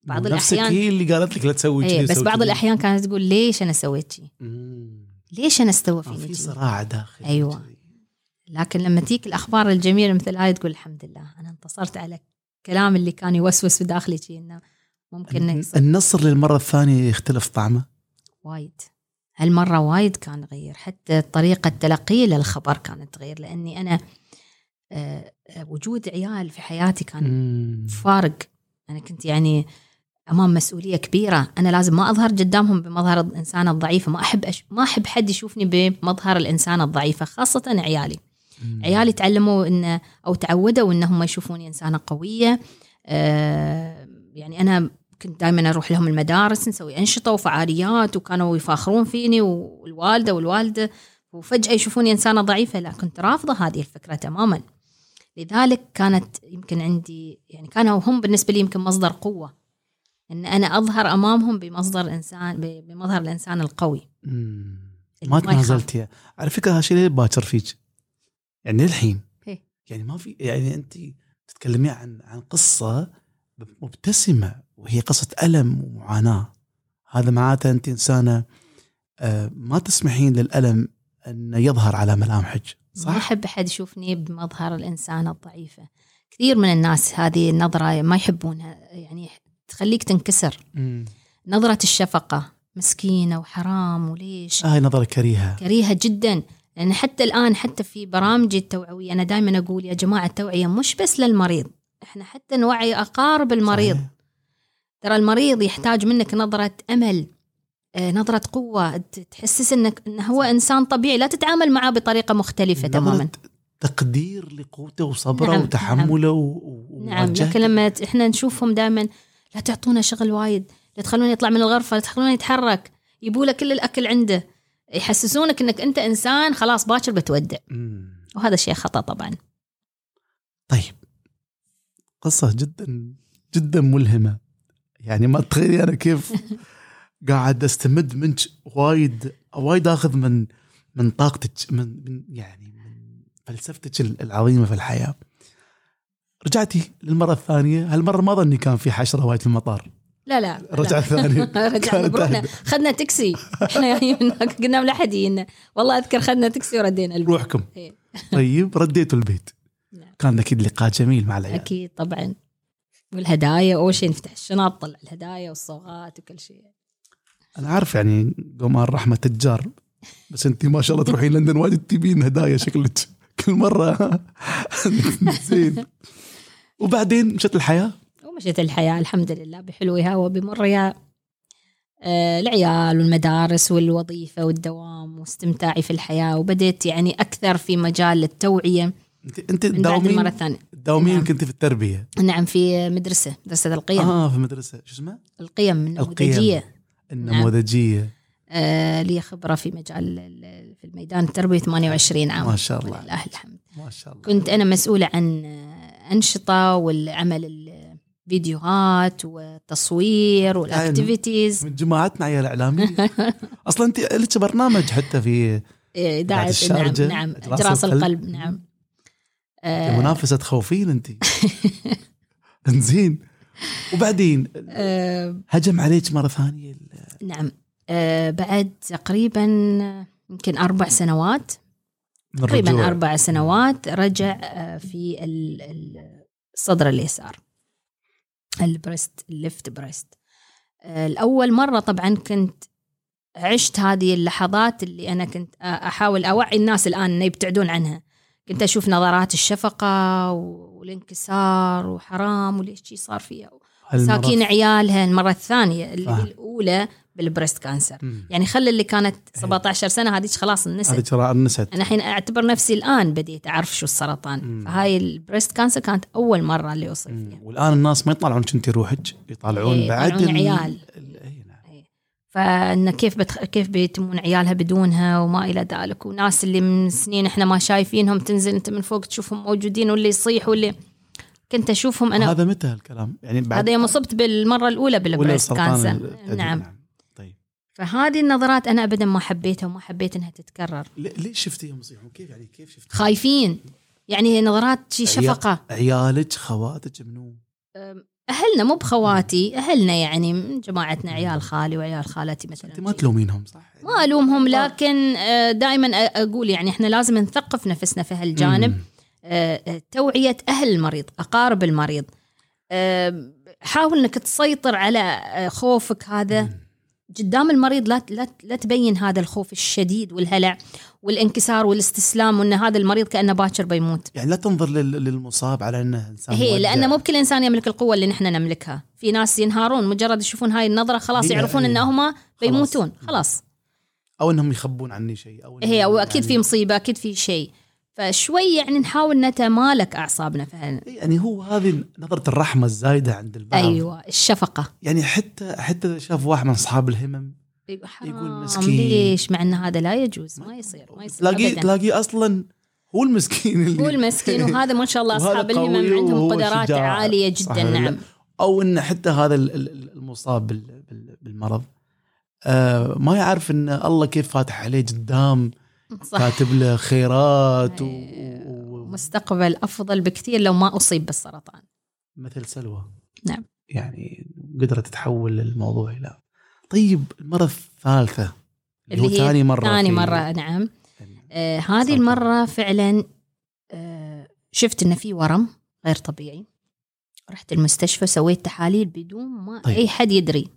B: بعض
A: نفسك
B: الأحيان-
A: هي اللي قالت لك لا تسوي كذي
B: بس
A: سوي
B: بعض
A: كذي.
B: الأحيان كانت تقول ليش أنا سويت شيء
A: مم.
B: ليش أنا استوى
A: آه،
B: فيني
A: في
B: شي؟
A: صراع داخلي. كذي.
B: لكن لما تيك الأخبار الجميلة مثل هاي تقول الحمد لله أنا انتصرت على الكلام اللي كان يوسوس في داخلي شي إنه ممكن يصير
A: النصر للمرة الثانية يختلف طعمه
B: وايد هالمرة وايد كان غير حتى طريقة تلقي للخبر كانت تغير لأني أنا آه، آه، وجود عيال في حياتي كان
A: مم.
B: فارق أنا كنت يعني أمام مسؤولية كبيرة. أنا لازم ما أظهر قدامهم بمظهر الانسانه الضعيفه ما أحب أش... ما أحب حد يشوفني بمظهر الانسانه الضعيفة خاصة عيالي.
A: مم.
B: عيالي تعلموا إن أو تعودوا انهم يشوفوني إنسانة قوية. آه يعني أنا كنت دائما أروح لهم المدارس نسوي أنشطة وفعاليات وكانوا يفاخرون فيني والوالدة والوالده وفجأة يشوفوني إنسانة ضعيفة. لا كنت رافضة هذه الفكرة تماما. لذلك كانت يمكن عندي يعني كانوا هم بالنسبة لي يمكن مصدر قوة. إن أنا أظهر أمامهم بمصدر إنسان بمظهر الإنسان القوي
A: ما
B: ما.
A: تنازلتي على فكرة هالشيء ليه باكر فيك يعني للحين
B: إيه.
A: يعني ما في يعني أنت تتكلمي عن عن قصة مبتسمة وهي قصة ألم ومعاناة هذا معناته أنت إنسانة آه، ما تسمحين للألم انه يظهر على ملامحك
B: ما
A: صح؟
B: احب أحد يشوفني بمظهر الانسانه الضعيفة كثير من الناس هذه النظرة ما يحبونها يعني تخليك تنكسر.
A: مم.
B: نظرة الشفقة مسكينة وحرام وليش؟
A: هاي نظرة كريهة.
B: كريهة جدا. لأن حتى الآن حتى في برامجي التوعوية أنا دائما أقول يا جماعة التوعية مش بس للمريض. إحنا حتى نوعي أقارب المريض.
A: صحيح.
B: ترى المريض يحتاج منك نظرة أمل آه، نظرة قوة. تحسس انك انه هو إنسان طبيعي. لا تتعامل معه بطريقة مختلفة
A: نظرة
B: تماما.
A: تقدير لقوته وصبره
B: نعم،
A: وتحمله و-
B: نعم. لكن لما إحنا نشوفهم دائما لا تعطونا شغل وايد لا تخلونه يطلع من الغرفة لا تخلونه يتحرك يبوا له كل الأكل عنده. يحسسونك إنك أنت إنسان خلاص باكر بتودع. وهذا شيء خطأ طبعا.
A: طيب. قصة جدا جدا ملهمة. يعني ما تخيلي أنا كيف قاعد أستمد منك وايد وايد أخذ من من طاقتك من, من يعني من فلسفتك العظيمة في الحياة. رجعتي للمرة الثانية؟ هالمرة ما ظني كان في حشرة وايد في المطار.
B: لا لا
A: رجع ثاني
B: رجعنا
A: أهدى.
B: خذنا تاكسي. إحنا جايين من هناك قلنا لا حد يجينا. والله أذكر خذنا تاكسي وردينا البيت.
A: روحكم
B: إيه.
A: طيب رديتوا البيت.
B: نعم.
A: كان أكيد لقاء جميل مع العيال.
B: أكيد طبعا. والهدايا أول شيء نفتح الشنط طلع الهدايا والصوغات وكل شيء
A: أنا عارف يعني قمار رحمة تجار بس أنت ما شاء الله تروحين لندن وايد تجيبين هدايا شكلك. كل مرة. زين. وبعدين مشت الحياة.
B: ومشيت الحياة الحمد لله بحلوها وبمرها آه، العيال والمدارس والوظيفة والدوام واستمتاعي في الحياة. وبديت يعني أكثر في مجال التوعية
A: انت
B: أنت بعد المرة
A: تداومين
B: الثانية.
A: تداومين
B: نعم.
A: كنت في التربية.
B: نعم في مدرسة مدرسة القيم.
A: آه في مدرسة. شو اسمه؟
B: القيم النموذجية.
A: النموذجية.
B: آه لي خبرة في مجال ال- في الميدان التربيه 28 عام.
A: ما شاء الله.
B: ولله الحمد.
A: ما شاء الله.
B: كنت أنا مسؤولة عن انشطه والعمل الفيديوهات والتصوير والاكتيفيتيز
A: من جماعتنا عيال اعلامي أصلا أنت لك برنامج حتى في
B: اذاعه نعم نعم اجراس
A: القلب.
B: القلب نعم. آه.
A: منافسة تخوفين أنت. إنزين. وبعدين
B: آه.
A: هجم عليك مرة ثانية
B: نعم. آه بعد تقريبا يمكن أربع سنوات تقريبا. أربع سنوات رجع آه، في ال- ال- الصدر اليسار ال breast ال left breast الأول مرة طبعا كنت عشت هذه اللحظات اللي أنا كنت آه، أحاول أوعي الناس الآن إنه يبتعدون عنها كنت أشوف نظرات الشفقة والانكسار وحرام وليش شي صار فيها. مساكين عيالها المره الثانية اللي
A: فاهم.
B: الأولى بال breast cancer
A: مم.
B: يعني خلي اللي كانت
A: إيه.
B: 17 سنة هذيك خلاص نست
A: ترى نست
B: أنا الحين أعتبر نفسي الآن بديت أعرف شو السرطان
A: مم.
B: فهاي ال breast cancer كانت أول مرة اللي
A: أصيب.
B: فيها
A: والآن الناس ما يطلعونك انت روحك يطالعون
B: إيه،
A: بعد
B: يطالعون
A: ال-
B: عيال.
A: ال- إيه نعم.
B: إيه. فإن كيف بتخ... كيف بيتمون عيالها بدونها وما إلى ذلك وناس اللي من سنين إحنا ما شايفينهم تنزل أنت من فوق تشوفهم موجودين واللي يصيح واللي كنت أشوفهم أنا
A: هذا متى هالكلام يعني بعد
B: هذا يوم أصبت بالمرة
A: الأولى
B: بالبريست كانسر نعم
A: طيب
B: فهذه النظرات أنا ابدا ما حبيتها وما حبيت إنها تتكرر.
A: ليش شفتيهم يصيحون؟ كيف يعني كيف شفتي؟
B: خايفين. يعني نظرات شي شفقة.
A: عيالك خواتك منو؟
B: أهلنا مو بخواتي أهلنا يعني من جماعتنا عيال خالي وعيال خالتي مثلا.
A: أنت ما تلومينهم صح؟
B: ما ألومهم لكن دائما أقول يعني إحنا لازم نثقف نفسنا في هالجانب. توعية أهل المريض أقارب المريض. حاول إنك تسيطر على خوفك هذا. قدام المريض لا لا لا تبين هذا الخوف الشديد والهلع والانكسار والاستسلام وإن هذا المريض كأنه باكر بيموت
A: يعني لا تنظر لل- للمصاب على إنه إنسان
B: هي. لأنه مو بكل إنسان يملك القوة اللي نحن نملكها في ناس ينهارون مجرد يشوفون هاي النظرة خلاص يعرفون
A: هي.
B: ان هم بيموتون
A: خلاص. أو إنهم يخبون عني شيء أو
B: هي واكيد
A: يعني-
B: في مصيبة أكيد في شيء فشوي يعني نحاول نتمالك أعصابنا هال-
A: يعني هو هذه نظرة الرحمة الزايدة عند البعض
B: أيوه الشفقة
A: يعني حتى حتى إذا شاف واحد من أصحاب الهمم
B: يقول حرام
A: يقول مسكين.
B: ليش مع إن هذا لا يجوز ما يصير ما يصير
A: تلاقيه. تلاقيه أصلا هو المسكين اللي
B: هو المسكين وهذا ما شاء الله أصحاب الهمم عندهم قدرات
A: شجاع. عالية
B: جدا؟ نعم
A: أو إن حتى هذا ال- ال- المصاب بال- بال- بالمرض آه ما يعرف إن الله كيف فاتح عليه قدام
B: صح
A: كاتب له خيرات و-
B: إيه.
A: و-
B: مستقبل أفضل بكثير لو ما أصيب بالسرطان
A: مثل سلوى
B: نعم.
A: يعني قدرت تتحول الموضوع إلى طيب المرة الثالثة اللي, هو
B: اللي هي
A: ثاني مرة
B: ثاني مرة نعم آه هذه. المرة فعلا آه شفت ان في ورم غير طبيعي رحت المستشفى سويت تحاليل بدون ما
A: طيب.
B: أي حد يدري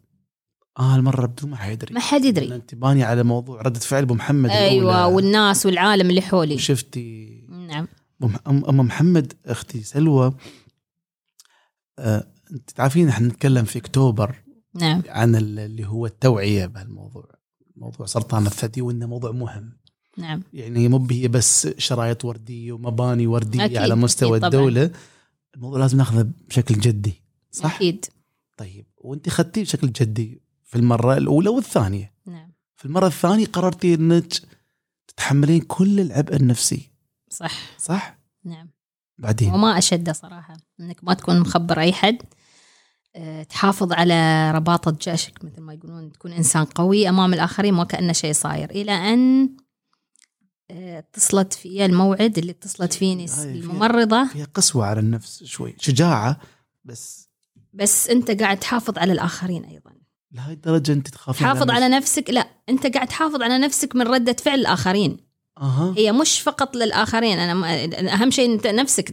A: آه المرة بدون ما حيدري
B: ما حد يدري.
A: انت باني على موضوع ردة فعل أبو محمد
B: أيوه
A: الأولى.
B: والناس والعالم اللي حولي.
A: شفتي
B: نعم.
A: ام محمد أختي سلوى. آه، أنت تعرفين إحنا نتكلم في أكتوبر
B: نعم.
A: عن ال- اللي هو التوعية بهالموضوع. موضوع سرطان الثدي وإنه موضوع مهم.
B: نعم.
A: يعني مو هي بس شرايط وردية ومباني وردية
B: أكيد،
A: على مستوى
B: أكيد طبعاً.
A: الدولة. الموضوع لازم ناخذه بشكل جدي صح؟
B: أكيد.
A: طيب وأنت خدتيه بشكل جدي في المرة الأولى والثانية.
B: نعم.
A: في المرة الثانية قررتي إنك تتحملين كل العبء النفسي.
B: صح.
A: صح؟
B: نعم.
A: بعدين؟
B: وما أشده صراحة إنك ما تكون مخبر أي حد. آه، تحافظ على رباطة جأشك مثل ما يقولون تكون إنسان قوي أمام الآخرين وكأنه شيء صاير. إلى أن آه، اتصلت في الموعد اللي اتصلت فيني الممرضة.
A: فيها قسوة على النفس شوي شجاعة بس.
B: بس أنت قاعد تحافظ على الآخرين أيضا.
A: لهي الدرجة أنت تخافين
B: تحافظ على
A: نفسك؟
B: لا أنت قاعد تحافظ على نفسك من ردة فعل الآخرين.
A: أها.
B: هي مش فقط للآخرين. أنا ما- أهم شيء أنت نفسك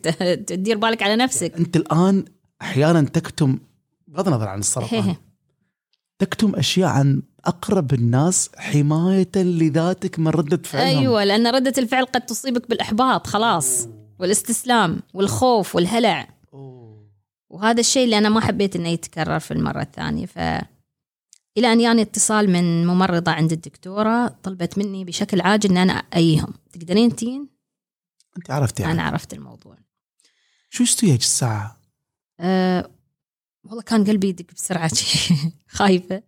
B: تدير بالك على نفسك.
A: أنت الآن أحيانا تكتم بغض النظر عن السرطان
B: هي.
A: تكتم أشياء عن أقرب الناس حماية لذاتك من ردة فعلهم.
B: أيوه لأن ردة الفعل قد تصيبك بالإحباط خلاص. والاستسلام والخوف والهلع. وهذا الشيء اللي أنا ما حبيت إنه يتكرر في المرة الثانية. ف إلى أن جاني اتصال من ممرضة عند الدكتورة طلبت مني بشكل عاجل إن أنا ايهم تقدرين تين؟
A: أنت عرفتي يعني.
B: أنا عرفت الموضوع.
A: شو استوي هيك الساعة؟
B: أه والله كان قلبي يدق بسرعة. خايفة.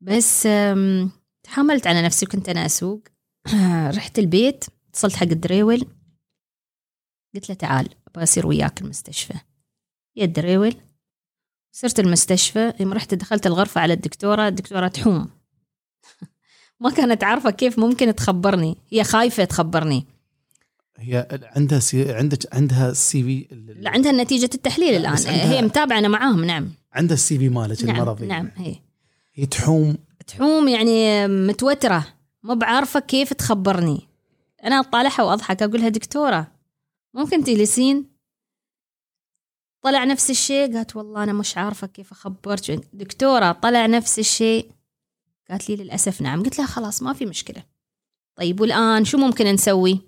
B: بس أم، تحملت على نفسي وكنت أنا أسوق. رحت البيت اتصلت حق الدريول قلت له تعال أبغى أصير وياك المستشفى. يا الدريول صرت المستشفى يوم رحت دخلت الغرفة على الدكتورة الدكتورة تحوم. ما كانت عارفة كيف ممكن تخبرني. هي خايفة تخبرني.
A: هي عندها سي... عندك عندها ال CV
B: لا عندها نتيجة التحليل الآن.
A: عندها-
B: هي متابعة أنا معاهم نعم.
A: عندها السي في مالك
B: نعم
A: المرضي
B: نعم هي.
A: هي تحوم.
B: تحوم يعني متوترة. مو بعارفة كيف تخبرني. أنا أطالعها وأضحك أقولها دكتورة ممكن تجلسين؟ طلع نفس الشيء؟ قالت والله أنا مش عارفة كيف أخبرك دكتورة طلع نفس الشيء. قالت لي للأسف نعم. قلت لها خلاص ما في مشكلة. طيب والآن شو ممكن نسوي؟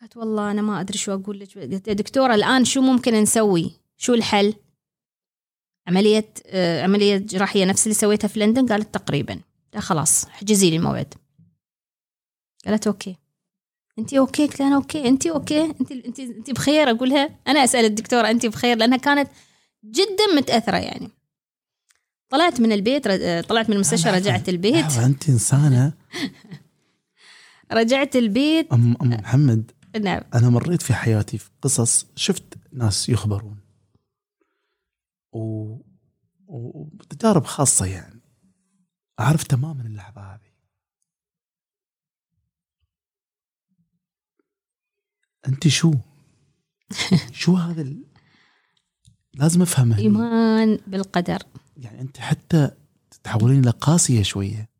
B: قالت والله أنا ما أدري شو أقول لك. قلت دكتورة الآن شو ممكن نسوي؟ شو الحل؟ عملية آه، عملية جراحية نفس اللي سويتها في لندن؟ قالت تقريبا. لا خلاص حجزي لي الموعد. قالت okay. انت okay؟ قلت أنا okay. انت okay؟ انت انت انت بخير؟ أقولها أنا أسأل الدكتوره انت بخير؟ لأنها كانت جدا متأثرة يعني. طلعت من البيت طلعت من المستشفى رجعت البيت.
A: أنت إنسانة.
B: رجعت البيت.
A: ام أم محمد
B: نعم.
A: أنا مريت في حياتي في قصص شفت ناس يخبرون. و... و- وتجارب خاصة يعني. أعرف تماما اللحظة هذه. أنت شو؟ شو هذا ال... لازم افهم هني.
B: إيمان بالقدر.
A: يعني أنت حتى تتحولين إلى قاسية شوية.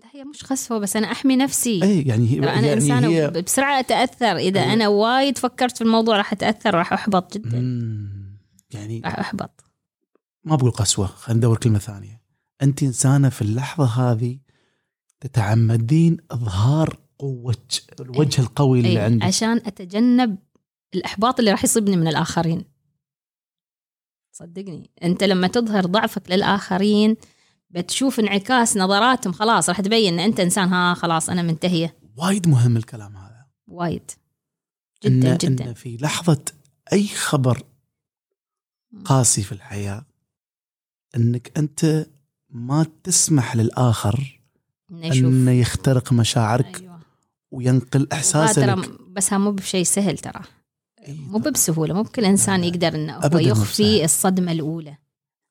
B: لا هي مش خسوه بس أنا أحمي نفسي.
A: اي يعني هي
B: أنا
A: يعني
B: إنسانة
A: هي
B: بسرعة أتأثر. إذا
A: أيوة.
B: أنا وايد فكرت في الموضوع راح أتأثر راح أحبط جدا.
A: يعني
B: راح أحبط.
A: ما بقول قسوة خلينا ندور كلمة ثانية. أنت إنسانة في اللحظة هذه تتعمدين إظهار قوة الوجه القوي اللي
B: أي
A: عندك
B: عشان أتجنب الإحباط اللي راح يصيبني من الآخرين. صدقني أنت لما تظهر ضعفك للآخرين بتشوف انعكاس نظراتهم خلاص راح تبين إن أنت إنسان ها خلاص أنا منتهية.
A: وايد مهم الكلام هذا.
B: وايد. جدا
A: إن
B: جدا.
A: إن في لحظة أي خبر قاسي في الحياة أنك أنت ما تسمح للآخر أنه يخترق مشاعرك
B: أيوه.
A: وينقل لك
B: بس مو بشيء سهل ترى. مو بسهوله مو بكل
A: إنسان.
B: يقدر إنه هو يخفي. الصدمة
A: الأولى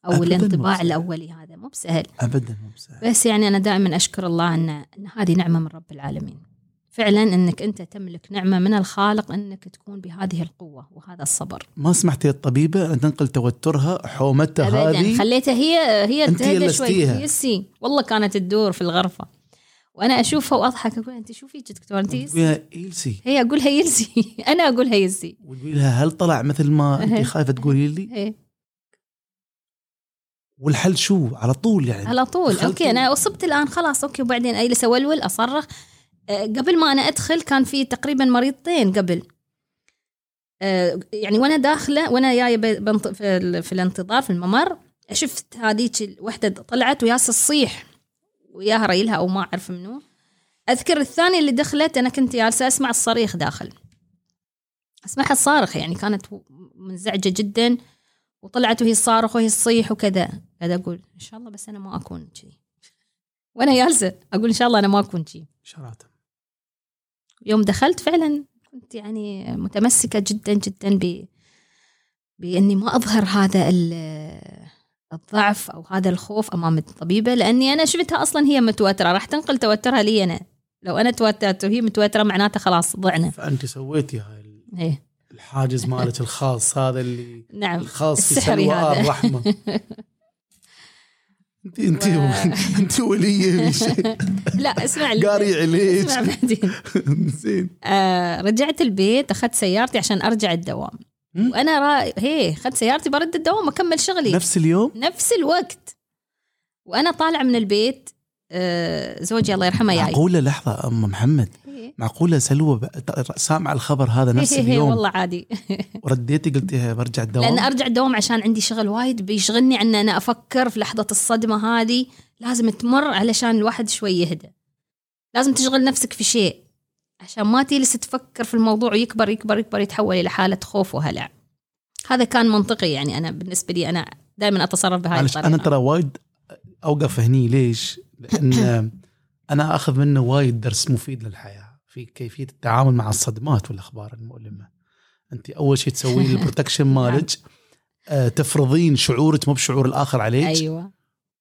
A: أو
B: الانطباع. الأولي هذا مو بسهل.
A: أبدا مو بسهل.
B: بس يعني أنا دائما أشكر الله ان إن هذه نعمة من رب العالمين. فعلا إنك أنت تملك نعمة من الخالق إنك تكون بهذه القوة وهذا الصبر.
A: ما سمحت للطبيبه أن تنقل توترها حومتها
B: ابدا.
A: هذه؟
B: خليتها هي هي تهدى شوي. يسي. والله كانت تدور في الغرفة. وأنا أشوفها وأضحك أقول انت شو فيك دكتور انت
A: إيلسي
B: هي اقولها يلسي أنا اقولها يلسي
A: وتقولي لها هل طلع مثل ما انت
B: إيه.
A: خايفة تقولي لي؟
B: هي.
A: والحل شو؟ على طول يعني.
B: على طول. okay أنا أصبت الآن خلاص okay وبعدين اجلس اولول أصرخ. آه، قبل ما أنا أدخل كان في تقريبا مريضتين قبل. آه، يعني وأنا داخلة وأنا جاية في الانتظار في الممر شفت هذيك الوحده طلعت وياس تصيح وياها ريلها أو ما أعرف منو. أذكر الثانية اللي دخلت أنا كنت جالسة أسمع الصريخ داخل. أسمعها تصارخ يعني كانت منزعجة جدا وطلعت وهي تصارخ وهي تصيح وكذا. قاعدة أقول إن شاء الله بس أنا ما أكون كذي وأنا جالسة أقول إن شاء الله أنا ما أكون كذي يوم دخلت فعلا كنت يعني متمسكة جدا جدا ب بإني ما أظهر هذا ال- الضعف أو هذا الخوف أمام الطبيبة لأني أنا شفتها أصلا هي متوترة. راح تنقل توترها لي أنا. لو أنا توترت وهي متوترة معناته خلاص ضعنا.
A: فأنت سويتي هاي ال-
B: إيه.
A: الحاجز مالك الخاص هذا اللي
B: نعم
A: الخاص في
B: السحري
A: سلوى
B: هذا.
A: الرحمة. انت انت
B: و-
A: أنت ولية
B: لا اسمع لي.
A: قاري عليك.
B: اسمع بعدين.
A: زين.
B: آه رجعت البيت أخذت سيارتي عشان أرجع الدوام. وأنا را... هي اخذت سيارتي برد الدوام وأكمل شغلي.
A: نفس اليوم؟
B: نفس الوقت. وأنا طالعه من البيت آه زوجي الله يرحمه جاي
A: معقولة؟ لحظة أم محمد.
B: هي-
A: معقولة سلوى سامع الخبر هذا نفس
B: هي- هي
A: اليوم؟
B: والله عادي.
A: ورديتي قلتيها برجع الدوام؟
B: لأن أرجع الدوام عشان عندي شغل وايد بيشغلني عن أنا أفكر في لحظة الصدمة هذه. لازم تمر علشان الواحد شوي يهدى. لازم تشغل نفسك في شيء. عشان ما تجلس تفكر في الموضوع ويكبر يكبر يكبر يتحول إلى حالة خوف وهلع. هذا كان منطقي يعني أنا بالنسبة لي أنا دائما أتصرف بهاي
A: معلش
B: الطريقة.
A: أنا ترى وايد أوقف هني. ليش؟ لأن أنا أخذ منه وايد درس مفيد للحياة في كيفية التعامل مع الصدمات والأخبار المؤلمة. أنت أول شيء تسوين البروتكشن مالك آه، تفرضين شعورك مو بشعور الآخر عليك.
B: أيوه.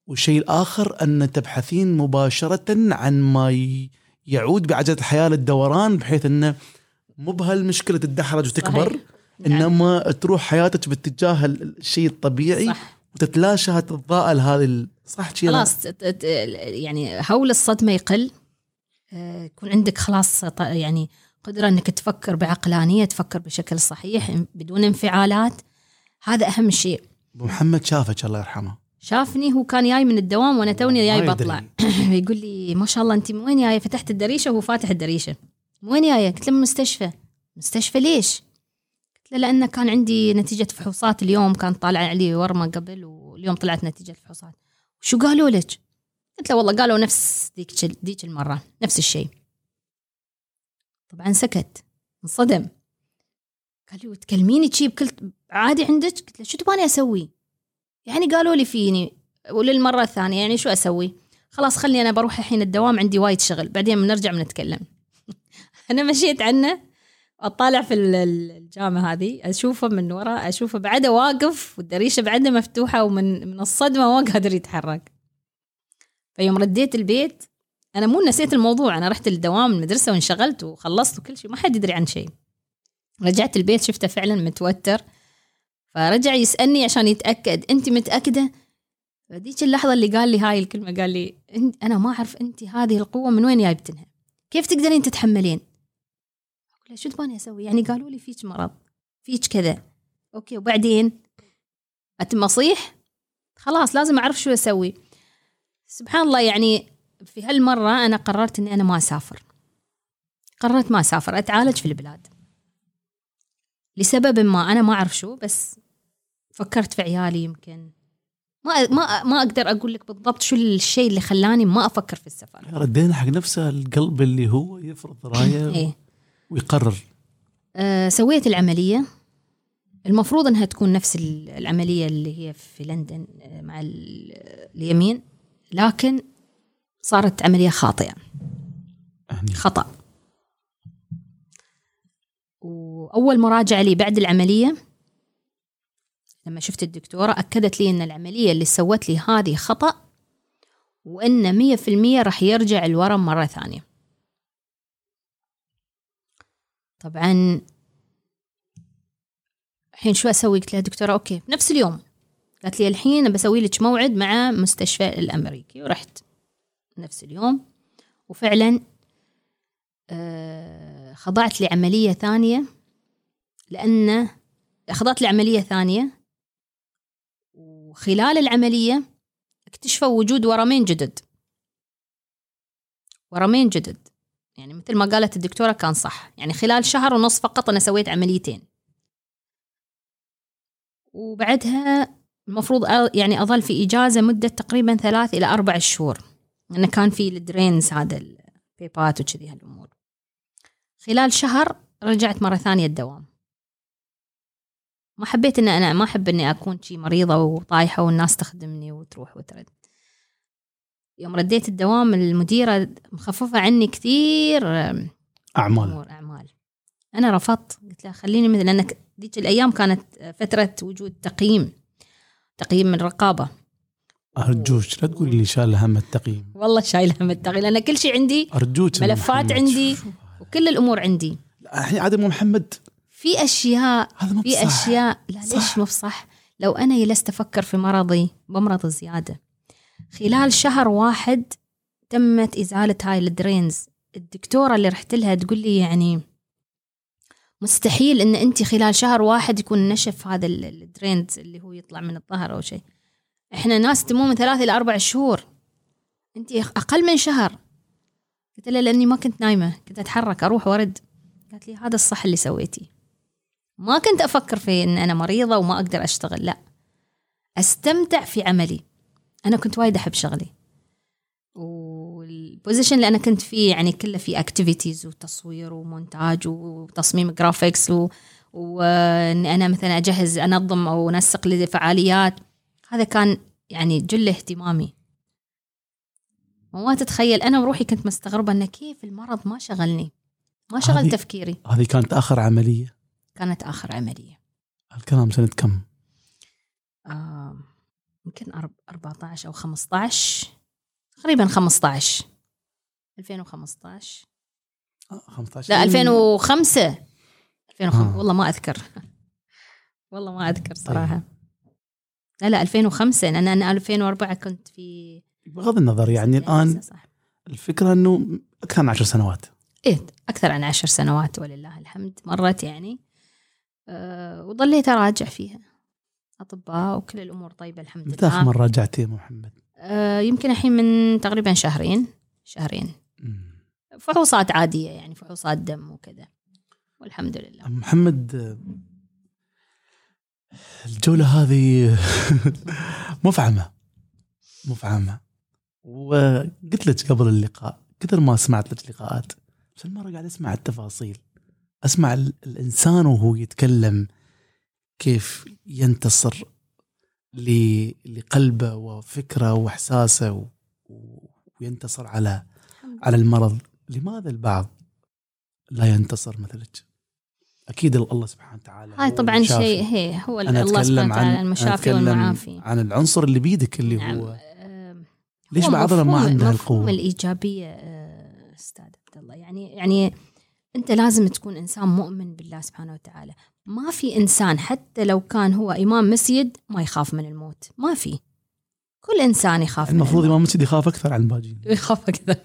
A: والشيء الآخر أن تبحثين مباشرة عن ما ي- يعود بعجلة الحياة للدوران بحيث إنه مو بهالمشكلة تتدحرج وتكبر
B: صحيح. نعم.
A: إنما تروح حياتك باتجاه الشيء الطبيعي
B: صح.
A: وتتلاشى هالتضاءل هذه صح
B: خلاص يعني هول الصدمة يقل. آه، يكون عندك خلاص يعني قدرة إنك تفكر بعقلانية تفكر بشكل صحيح بدون انفعالات. هذا أهم شيء.
A: أبو محمد شافك الله يرحمه.
B: شافني هو كان جاي من الدوام وأنا توني جاي بطلع. يقول لي ما شاء الله أنت من وين جاية فتحت الدريشة وهو فاتح الدريشة. من وين جاية قلت له من المستشفى مستشفى ليش؟ قلت له لأن كان عندي نتيجة فحوصات اليوم كان طالع علي ورمة قبل واليوم طلعت نتيجة الفحوصات شو قالوا لك؟ قلت له والله قالوا نفس ذيك ذيك المرة نفس الشيء. طبعا سكت انصدم. قال لي وتكلميني شي بكل عادي عندك؟ قلت له شو تبغاني أسوي؟ يعني قالوا لي فيني وللمرة الثانية يعني شو أسوي؟ خلاص خلني أنا بروح الحين الدوام عندي وايد شغل بعدين بنرجع بنتكلم. أنا مشيت عنه أطالع في ال- ال- الجامعة هذه أشوفه من وراء أشوفه بعده واقف والدريشة بعده مفتوحة ومن من الصدمة ما قادر يتحرك. فيوم رديت البيت أنا مو نسيت الموضوع أنا رحت الدوام المدرسة وانشغلت وخلصت وكل شيء ما حد يدري عن شيء. رجعت البيت شفته فعلا متوتر. فرجع يسألني عشان يتأكد. أنت متأكدة؟ فديك اللحظة اللي قال لي هاي الكلمة قال لي "أنت- أنا ما أعرف أنت هذه القوة من وين جايبتنها. كيف تقدرين تتحملين؟ أقول له شو تبغاني أسوي؟ يعني قالوا لي فيك مرض فيك كذا. okay وبعدين؟ اتم اصيح خلاص لازم أعرف شو أسوي. سبحان الله يعني في هالمرة أنا قررت إني أنا ما أسافر. قررت ما أسافر أتعالج في البلاد. لسبب ما أنا ما أعرف شو بس فكرت في عيالي يمكن. ما ما ما أقدر أقول لك بالضبط شو الشيء اللي خلاني ما أفكر في السفر.
A: ردينا حق نفسه القلب اللي هو يفرض رايه
B: إيه.
A: ويقرر.
B: أه سويت العملية. المفروض إنها تكون نفس ال- العملية اللي هي في لندن آه، مع ال- اليمين. لكن صارت عملية خاطئة.
A: يعني
B: خطأ. وأول مراجعة لي بعد العملية لما شفت الدكتورة أكدت لي أن العملية اللي سوت لي هذه خطأ وأن مية في المية راح يرجع الورم مرة ثانية. طبعا الحين شو أسوي؟ قلت لها دكتورة أوكي بنفس اليوم. قالت لي الحين بسوي لك موعد مع مستشفى الأمريكي ورحت نفس اليوم. وفعلا آه، خضعت لعملية ثانية لأن خضعت لعملية ثانية وخلال العملية اكتشفوا وجود ورمين جدد. ورمين جدد. يعني مثل ما قالت الدكتورة كان صح. يعني خلال شهر ونص فقط أنا سويت عمليتين. وبعدها المفروض يعني أظل في إجازة مدة تقريبا ثلاث إلى أربع شهور. لأنه كان في الدرينز هذا البيبات وكذي هالأمور. خلال شهر رجعت مرة ثانية الدوام. ما حبيت إن أنا ما أحب إني أكون شي مريضة وطايحة والناس تخدمني وتروح وترد. يوم رديت الدوام المديرة مخففة عني كثير أعمال. أعمال. أنا رفضت. قلت لها خليني مثل لانك ذيك الأيام كانت فترة وجود تقييم. تقييم من رقابة.
A: أرجوك لا تقولي لي شال هم التقييم.
B: والله شايلة هم التقييم لأن كل شيء عندي
A: أرجوك
B: ملفات. عندي وكل الأمور عندي.
A: الحين عاد ام محمد.
B: في أشياء
A: هذا مو
B: في. أشياء لا. ليش مو بصح؟ لو أنا جلست أفكر في مرضي بمرض زياده خلال شهر واحد تمت إزالة هاي ال drains. الدكتورة اللي رحت لها تقول لي يعني مستحيل إن انت خلال شهر واحد يكون نشف هذا ال- ال drains اللي هو يطلع من الظهر أو شيء. إحنا ناس تموا من ثلاث إلى أربع شهور. انت أقل من شهر. قلت لها لأني ما كنت نايمة كنت أتحرك أروح وأرد. قالت لي هذا الصح اللي سويتيه. ما كنت أفكر في إن أنا مريضة وما أقدر أشتغل لا. أستمتع في عملي. أنا كنت وايد أحب شغلي. وال position اللي أنا كنت فيه يعني كله في activities وتصوير ومونتاج وتصميم graphics و... وإني أنا مثلا أجهز أنظم أو أنسق لفعاليات. هذا كان يعني جل اهتمامي. وما تتخيل أنا وروحي كنت مستغربة انه كيف المرض ما شغلني. ما شغل
A: هذه-
B: تفكيري.
A: هذه كانت آخر عملية؟
B: كانت آخر عملية.
A: الكلام سنة كم؟
B: آه، يمكن أرب- 14 أو 15 تقريبا 15 2015
A: آه، 15
B: لا 2005 2005
A: آه.
B: والله ما أذكر. والله ما أذكر صراحة. لا لا 2005 لأن أنا 2004 كنت في
A: بغض النظر يعني الآن
B: صح.
A: الفكرة إنه أكثر من عشر سنوات.
B: إيه أكثر عن عشر سنوات ولله الحمد. مرت يعني وظليت أراجع فيها. أطباء وكل الأمور طيبة الحمد
A: متى آخر
B: لله.
A: مرة راجعتي يا محمد؟
B: أه يمكن الحين من تقريبا شهرين شهرين. فحوصات عادية يعني فحوصات دم وكذا. والحمد لله.
A: محمد آه، الجولة هذه مفعمة مفعمة. وقلت لك قبل اللقاء كثر ما سمعت لك لقاءات بس المرة قاعد أسمع التفاصيل. أسمع ال- الإنسان وهو يتكلم كيف ينتصر لقلبه وفكره وإحساسه وينتصر على على المرض. لماذا البعض لا ينتصر مثلك؟ أكيد الله سبحانه وتعالى
B: هاي طبعا. شيء هي هو
A: أنا
B: الله سبحانه وتعالى المشافي والمعافي.
A: عن العنصر اللي بيدك اللي
B: نعم
A: هو.
B: آه،
A: ليش بعضنا ما عنده القوة؟
B: الإيجابية آه، أستاذ عبد الله. يعني يعني أنت لازم تكون إنسان مؤمن بالله سبحانه وتعالى. ما في إنسان حتى لو كان هو إمام مسجد ما يخاف من الموت. ما في. كل إنسان يخاف من
A: المفروض
B: الموت.
A: إمام مسجد يخاف أكثر عن الباقيين
B: يخاف كذا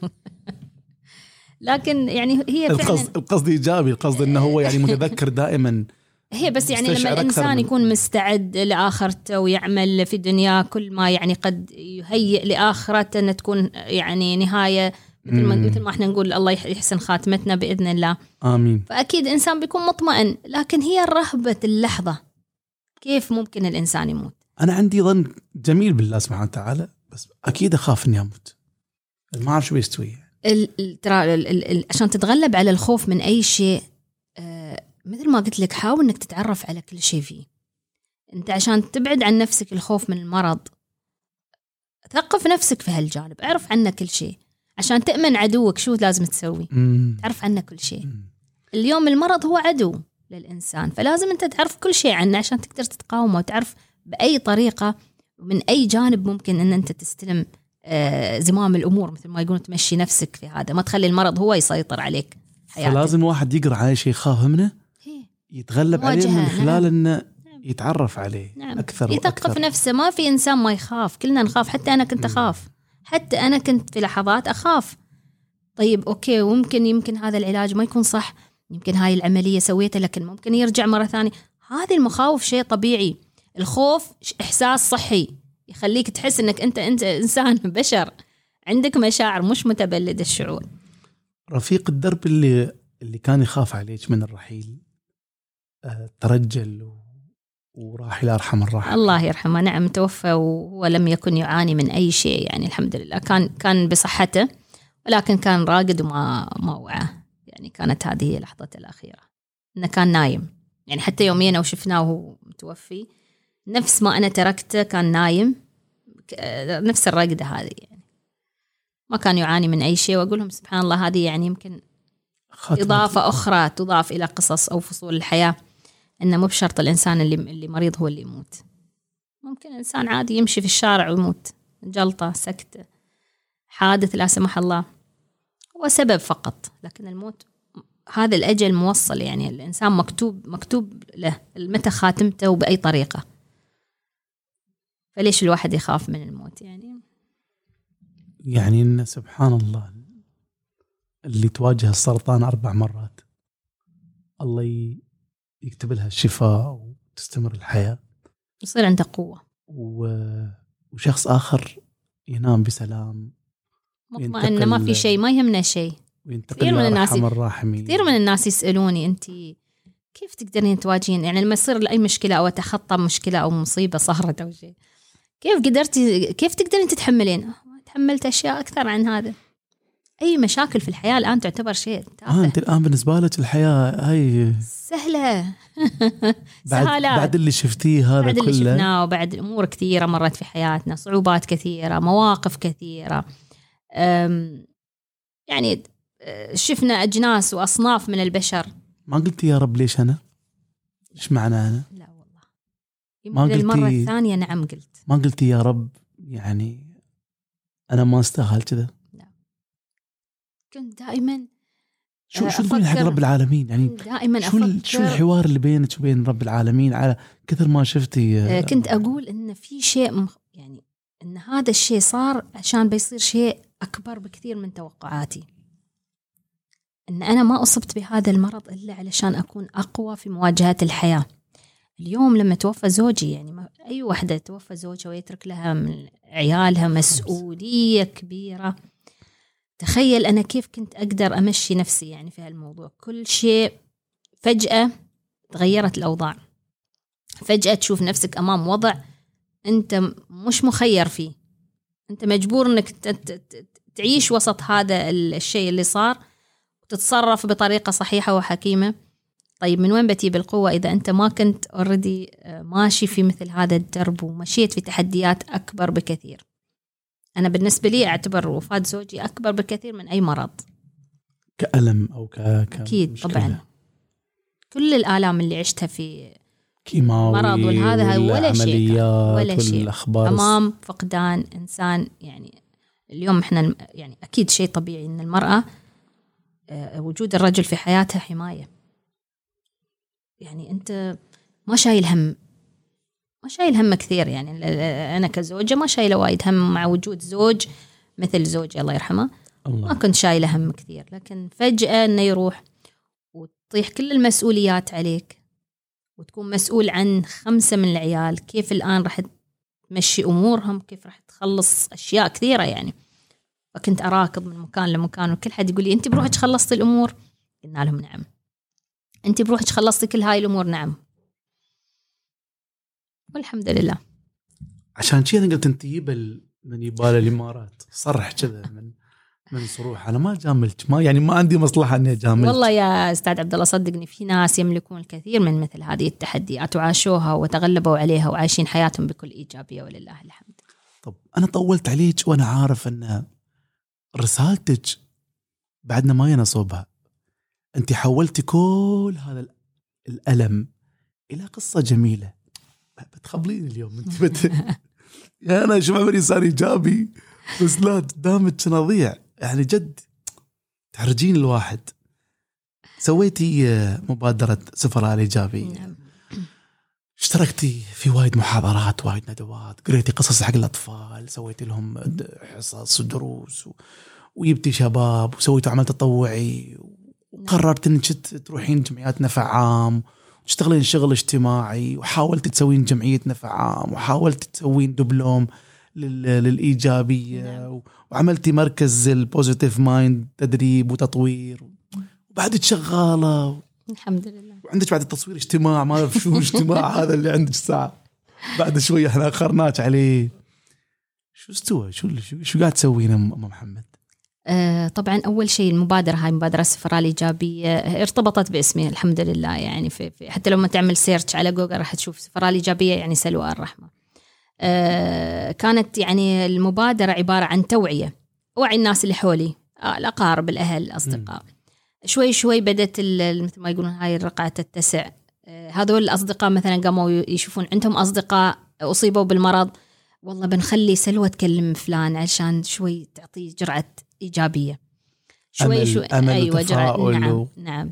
B: لكن يعني هي فعلا
A: القصد القصد إيجابي القصد إنه هو يعني متذكر دائما.
B: هي بس يعني لما الانسان يكون مستعد لاخرته ويعمل في دنياه كل ما يعني قد يهيئ لآخرته ان تكون يعني نهاية مثل ما. مثل ما إحنا نقول الله يح- يحسن خاتمتنا بإذن الله.
A: آمين.
B: فأكيد إنسان بيكون مطمئن لكن هي رهبة اللحظة. كيف ممكن الإنسان يموت؟
A: أنا عندي ظن جميل بالله سبحانه وتعالى بس أكيد أخاف إني أموت. ما أعرف شو بيستوي.
B: ال- ال- ترى عشان تتغلب على الخوف من أي شيء آه، مثل ما قلت لك حاول إنك تتعرف على كل شيء فيه. أنت عشان تبعد عن نفسك الخوف من المرض ثقف نفسك في هالجانب. اعرف عنه كل شيء. عشان تأمن عدوك شو لازم تسوي
A: مم.
B: تعرف عنه كل شيء
A: مم.
B: اليوم المرض هو عدو للإنسان فلازم أنت تعرف كل شيء عنه عشان تقدر تتقاومه وتعرف بأي طريقة ومن أي جانب ممكن أن أنت تستلم آه، زمام الأمور مثل ما يقولون تمشي نفسك في هذا ما تخلي المرض هو يسيطر عليك حياتك
A: فلازم الواحد يقرأ على شيء يخاف منه
B: هي.
A: يتغلب عليه من
B: مواجهة،
A: خلال
B: نعم.
A: انه يتعرف عليه
B: نعم.
A: أكثر
B: يثقف نفسه ما في إنسان ما يخاف كلنا نخاف حتى أنا كنت. أخاف حتى أنا كنت في لحظات أخاف. طيب أوكي وممكن يمكن هذا العلاج ما يكون صح. يمكن هاي العملية سويتها لكن ممكن يرجع مرة ثانية. هذه المخاوف شيء طبيعي. الخوف إحساس صحي. يخليك تحس إنك أنت أنت إنسان بشر. عندك مشاعر مش متبلد الشعور.
A: رفيق الدرب اللي اللي كان يخاف عليك من الرحيل آه، ترجل وراح إلى أرحم الراحمين.
B: الله يرحمه. نعم توفى وهو لم يكن يعاني من أي شيء يعني الحمد لله. كان كان بصحته ولكن كان راقد وما ما وعى. يعني كانت هذه هي لحظته الأخيرة. إنه كان نايم. يعني حتى يوميا أو شفناه وهو متوفي نفس ما أنا تركته كان نايم. نفس الرقدة هذه يعني. ما كان يعاني من أي شيء وأقول لهم سبحان الله هذه يعني يمكن إضافة أخرى تضاف إلى قصص أو فصول الحياة. أنه مو بشرط الإنسان اللي اللي مريض هو اللي يموت. ممكن إنسان عادي يمشي في الشارع ويموت. جلطة سكتة حادث لا سمح الله. هو سبب فقط. لكن الموت هذا الأجل موصل يعني. الإنسان مكتوب مكتوب له متى خاتمته وبأي طريقة. فليش الواحد يخاف من الموت يعني؟
A: يعني إن سبحان الله اللي تواجه السرطان أربع مرات. الله يكتب لها الشفاء وتستمر الحياة.
B: يصير عنده قوة.
A: و- وشخص آخر ينام بسلام.
B: مطمئنة ما في شيء ما يهمنا شيء. كثير من الناس كثير من الناس يسألوني أنت كيف تقدرين تواجهين؟ يعني لما يصير أي مشكلة أو أتخطى مشكلة أو مصيبة صارت أو شيء كيف قدرتي كيف تقدرين تتحملين؟ تحملت أشياء أكثر عن هذا. أي مشاكل في الحياة الآن تعتبر شيء
A: آه
B: تافه
A: أنت الآن بالنسبة لك الحياة هاي
B: سهلة.
A: بعد
B: سهالات.
A: بعد اللي شفتيه هذا
B: بعد اللي
A: كله.
B: شفناه وبعد أمور كثيرة مرت في حياتنا صعوبات كثيرة مواقف كثيرة. أم، يعني أه، شفنا أجناس وأصناف من البشر.
A: ما قلتي يا رب ليش أنا؟ إيش معنى أنا؟
B: لا والله.
A: ما قلتي-
B: الثانية نعم قلت.
A: ما قلتي يا رب يعني أنا ما استاهل كذا
B: كنت دائما
A: شو
B: آه،
A: شو تقولين حق
B: أفكر-
A: رب العالمين؟ يعني
B: دائما
A: شو ال- شو
B: أفكر
A: الحوار اللي بينك وبين رب العالمين؟ على كثر ما شفتي
B: آه، كنت أقول إن في شيء يعني إن هذا الشيء صار عشان بيصير شيء أكبر بكثير من توقعاتي. إن أنا ما أصبت بهذا المرض إلا علشان أكون أقوى في مواجهة الحياة. اليوم لما توفى زوجي يعني ما أي وحدة توفى زوجها ويترك لها من عيالها مسؤولية كبيرة. تخيل أنا كيف كنت أقدر أمشي نفسي يعني في هالموضوع. كل شيء فجأة تغيرت الأوضاع. فجأة تشوف نفسك أمام وضع أنت مش مخير فيه. أنت مجبور أنك تعيش وسط هذا ال- الشيء اللي صار وتتصرف بطريقة صحيحة وحكيمة. طيب من وين بتجيب القوة إذا أنت ما كنت اوريدي ماشي في مثل هذا الدرب ومشيت في تحديات أكبر بكثير؟ أنا بالنسبة لي أعتبر وفاة زوجي أكبر بكثير من أي مرض.
A: كألم أو ك...
B: أكيد طبعا. كل الآلام اللي عشتها في
A: كيماوي
B: مرض والهذا ولا شيء ولا شيء. أمام فقدان إنسان يعني اليوم إحنا يعني أكيد شيء طبيعي إن المرأة آه، وجود الرجل في حياتها حماية. يعني أنت ما شايل هم. ما شايل هم كثير يعني أنا كزوجة ما شايلة وايد هم مع وجود زوج مثل زوجي الله يرحمه. الله. ما كنت شايلة هم كثير لكن فجأة إنه يروح وتطيح كل المسؤوليات عليك وتكون مسؤول عن خمسة من العيال كيف الآن راح تمشي أمورهم كيف راح تخلص أشياء كثيرة يعني. فكنت أراكض من مكان لمكان وكل حد يقول لي أنت بروحك خلصتي الأمور؟ قلنا لهم نعم. أنت بروحك خلصتي كل هاي الأمور؟ نعم. والحمد لله.
A: عشان كذا قلت أنت يبل من يبال الإمارات. صرح كذا من من صروح. أنا ما جاملت. ما يعني ما عندي مصلحة إني اجاملك
B: والله يا أستاذ عبد الله صدقني في ناس يملكون الكثير من مثل هذه التحديات وعاشوها وتغلبوا عليها وعايشين حياتهم بكل إيجابية ولله الحمد.
A: طب أنا طولت عليك وأنا عارف إن رسالتك بعدنا ما ينصبها أنت حولتي كل هذا الألم إلى قصة جميلة. بتخبليني اليوم انت بت... يعني أنا أشوف عمري صار إيجابي بس لا قدامك نضيع يعني جد تحرجين الواحد. سويتي مبادرة سفراء الإيجابية نعم. اشتركتي في وايد محاضرات وايد ندوات قريتي قصص حق الأطفال سويتي لهم حصص ودروس و... وجبتي شباب وسويتوا عمل تطوعي وقررت إنك تروحين جمعيات نفع عام. وتشتغلين شغل اجتماعي وحاولتي تسوين جمعية نفع عام وحاولتي تسوين دبلوم للإيجابية نعم. وعملتي مركز ال Positive Mind تدريب وتطوير. وبعدك شغاله
B: الحمد لله.
A: وعندك بعد التصوير اجتماع ما اعرف شو اجتماع هذا اللي عندك ساعة. بعد شوي إحنا أخرناك عليه. شو استوى؟ شو شو قاعد تسوين أم محمد؟
B: آه طبعا أول شيء المبادرة هاي مبادرة السفراء الإيجابية ارتبطت باسمي الحمد لله. يعني في, في حتى لما تعمل search على جوجل راح تشوف السفراء الإيجابية يعني سلوى الرحمة. آه، كانت يعني المبادرة عبارة عن توعية وعي الناس اللي حولي آه، الأقارب الأهل الأصدقاء. شوي شوي بدت مثل ما يقولون هاي الرقعة تتسع. آه، هذول الأصدقاء مثلا قاموا يشوفون عندهم أصدقاء أصيبوا بالمرض والله بنخلي سلوى تكلم فلان عشان شوي تعطيه جرعة إيجابية.
A: شوي شوي أيوة جرعة
B: نعم نعم.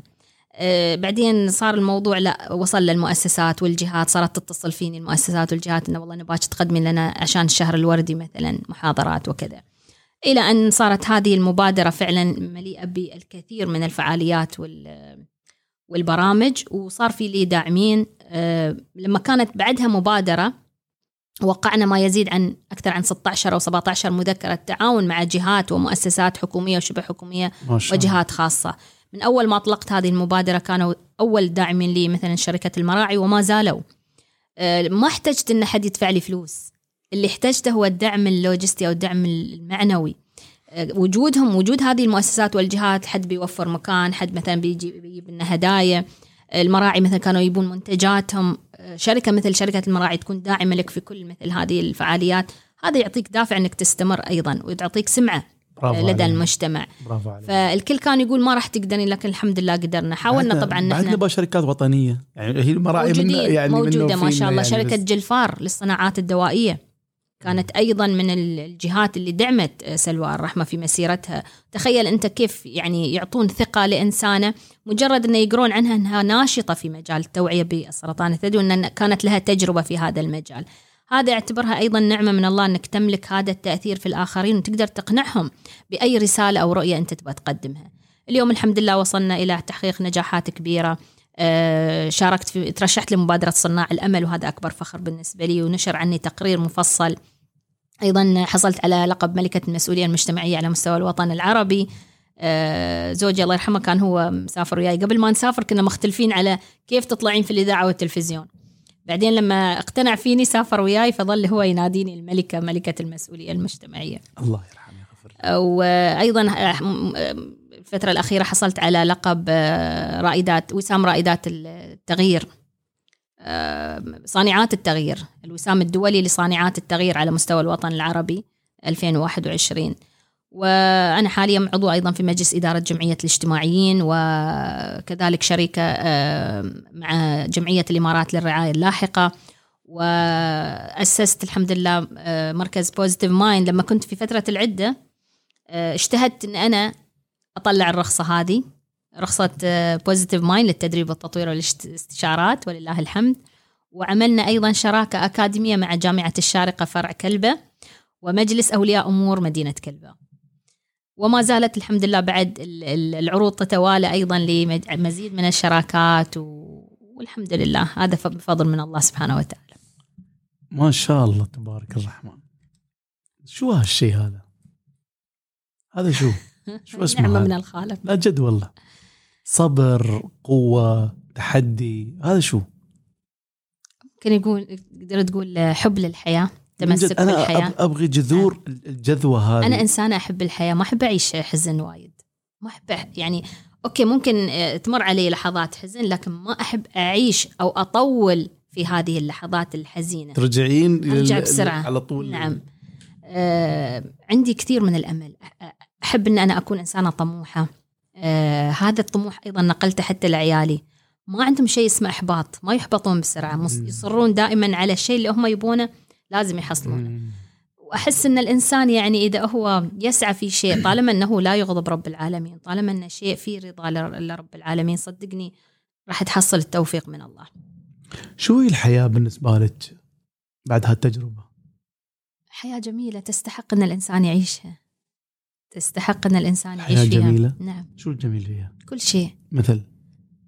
B: آه، بعدين صار الموضوع لا وصل للمؤسسات والجهات صارت تتصل فيني المؤسسات والجهات إنه والله نباك تقدمي لنا عشان الشهر الوردي مثلا محاضرات وكذا. إلى أن صارت هذه المبادرة فعلا مليئة بالكثير من الفعاليات والبرامج وصار في لي داعمين. آه، لما كانت بعدها مبادرة وقعنا ما يزيد عن أكثر عن 16 أو 17 مذكرة تعاون مع جهات ومؤسسات حكومية وشبه حكومية وجهات خاصة. من أول ما أطلقت هذه المبادرة كانوا أول داعمين لي مثلا شركة المراعي وما زالوا. آه، ما احتجت أن حد يدفع لي فلوس. اللي احتجته هو الدعم اللوجستي أو الدعم المعنوي. آه، وجودهم وجود هذه المؤسسات والجهات حد بيوفر مكان حد مثلا بيجي بيجيب لنا هدايا. المراعي مثلا كانوا يبون منتجاتهم. شركة مثل شركة المراعي تكون داعمة لك في كل مثل هذه الفعاليات. هذا يعطيك دافع إنك تستمر أيضا ويعطيك سمعة برافو لدى عليك. المجتمع. برافو عليك. فالكل كان يقول ما راح تقدرين لكن الحمد لله قدرنا. حاولنا طبعا
A: نحن عندنا شركات وطنية. يعني هي المراعي من يعني
B: موجودة ما شاء الله. يعني شركة جلفار للصناعات الدوائية. كانت أيضا من الجهات اللي دعمت سلوى الرحمة في مسيرتها. تخيل أنت كيف يعني يعطون ثقة لإنسانة مجرد انه يقرون عنها أنها ناشطة في مجال التوعية بالسرطان الثدي وأن كانت لها تجربة في هذا المجال. هذا اعتبرها أيضا نعمة من الله أنك تملك هذا التأثير في الآخرين وتقدر تقنعهم بأي رسالة أو رؤية أنت تبغى تقدمها. اليوم الحمد لله وصلنا إلى تحقيق نجاحات كبيرة. آه، شاركت في ترشحت لمبادرة صناع الأمل وهذا أكبر فخر بالنسبة لي ونشر عني تقرير مفصل. أيضا حصلت على لقب ملكة المسؤولية المجتمعية على مستوى الوطن العربي. آه، زوجي الله يرحمه كان هو مسافر وياي. قبل ما نسافر كنا مختلفين على كيف تطلعين في الإذاعة والتلفزيون. بعدين لما اقتنع فيني سافر وياي فظل هو يناديني الملكة ملكة المسؤولية المجتمعية.
A: الله يرحمه
B: وأيضا الفترة الأخيرة حصلت على لقب آه، رائدات وسام رائدات التغيير آه، صانعات التغيير الوسام الدولي لصانعات التغيير على مستوى الوطن العربي 2021 وأنا حاليا عضو أيضا في مجلس إدارة جمعية الاجتماعيين وكذلك شريكة آه، مع جمعية الإمارات للرعاية اللاحقة. وأسست الحمد لله مركز Positive Mind لما كنت في فترة العدة اجتهدت أن أنا أطلع الرخصة هذه رخصة Positive Mind للتدريب والتطوير والاستشارات ولله الحمد وعملنا أيضا شراكة أكاديمية مع جامعة الشارقة فرع كلبة ومجلس أولياء أمور مدينة كلبة وما زالت الحمد لله بعد العروض تتوالى أيضا لمزيد من الشراكات والحمد لله هذا بفضل من الله سبحانه وتعالى.
A: ما شاء الله تبارك الرحمن. شو هالشيء هذا؟ هذا شو؟ شو اسمه؟
B: نعمة من الخالق.
A: لا جد والله. صبر، قوة، تحدي، هذا شو؟
B: ممكن يقول تقدر تقول حب للحياة تمسك
A: أنا
B: بالحياة.
A: أبغي جذور الجذوة هذه.
B: أنا إنسانة أحب الحياة ما أحب أعيش حزن وايد. ما أحب يعني أوكي ممكن آه، تمر علي لحظات حزن لكن ما أحب أعيش أو أطول في هذه اللحظات الحزينة.
A: ترجعين
B: أرجع بسرعة.
A: على طول.
B: نعم. آه عندي كثير من الأمل. أحب إن أنا أكون إنسانة طموحة. آه هذا الطموح أيضا نقلته حتى لعيالي. ما عندهم شيء اسمه إحباط ما يحبطون بسرعة يصرون دائما على الشيء اللي هم يبونه لازم يحصلونه وأحس إن الإنسان يعني إذا هو يسعى في شيء طالما إنه لا يغضب رب العالمين طالما انه شيء فيه رضا لرب العالمين صدقني راح تحصل التوفيق من الله.
A: شو هي الحياة بالنسبة لك بعد هالتجربة؟
B: حياة جميلة تستحق إن الإنسان يعيشها. تستحق أن الإنسان يعيش
A: فيها. جميلة.
B: نعم.
A: شو الجميل فيها
B: كل شيء.
A: مثل؟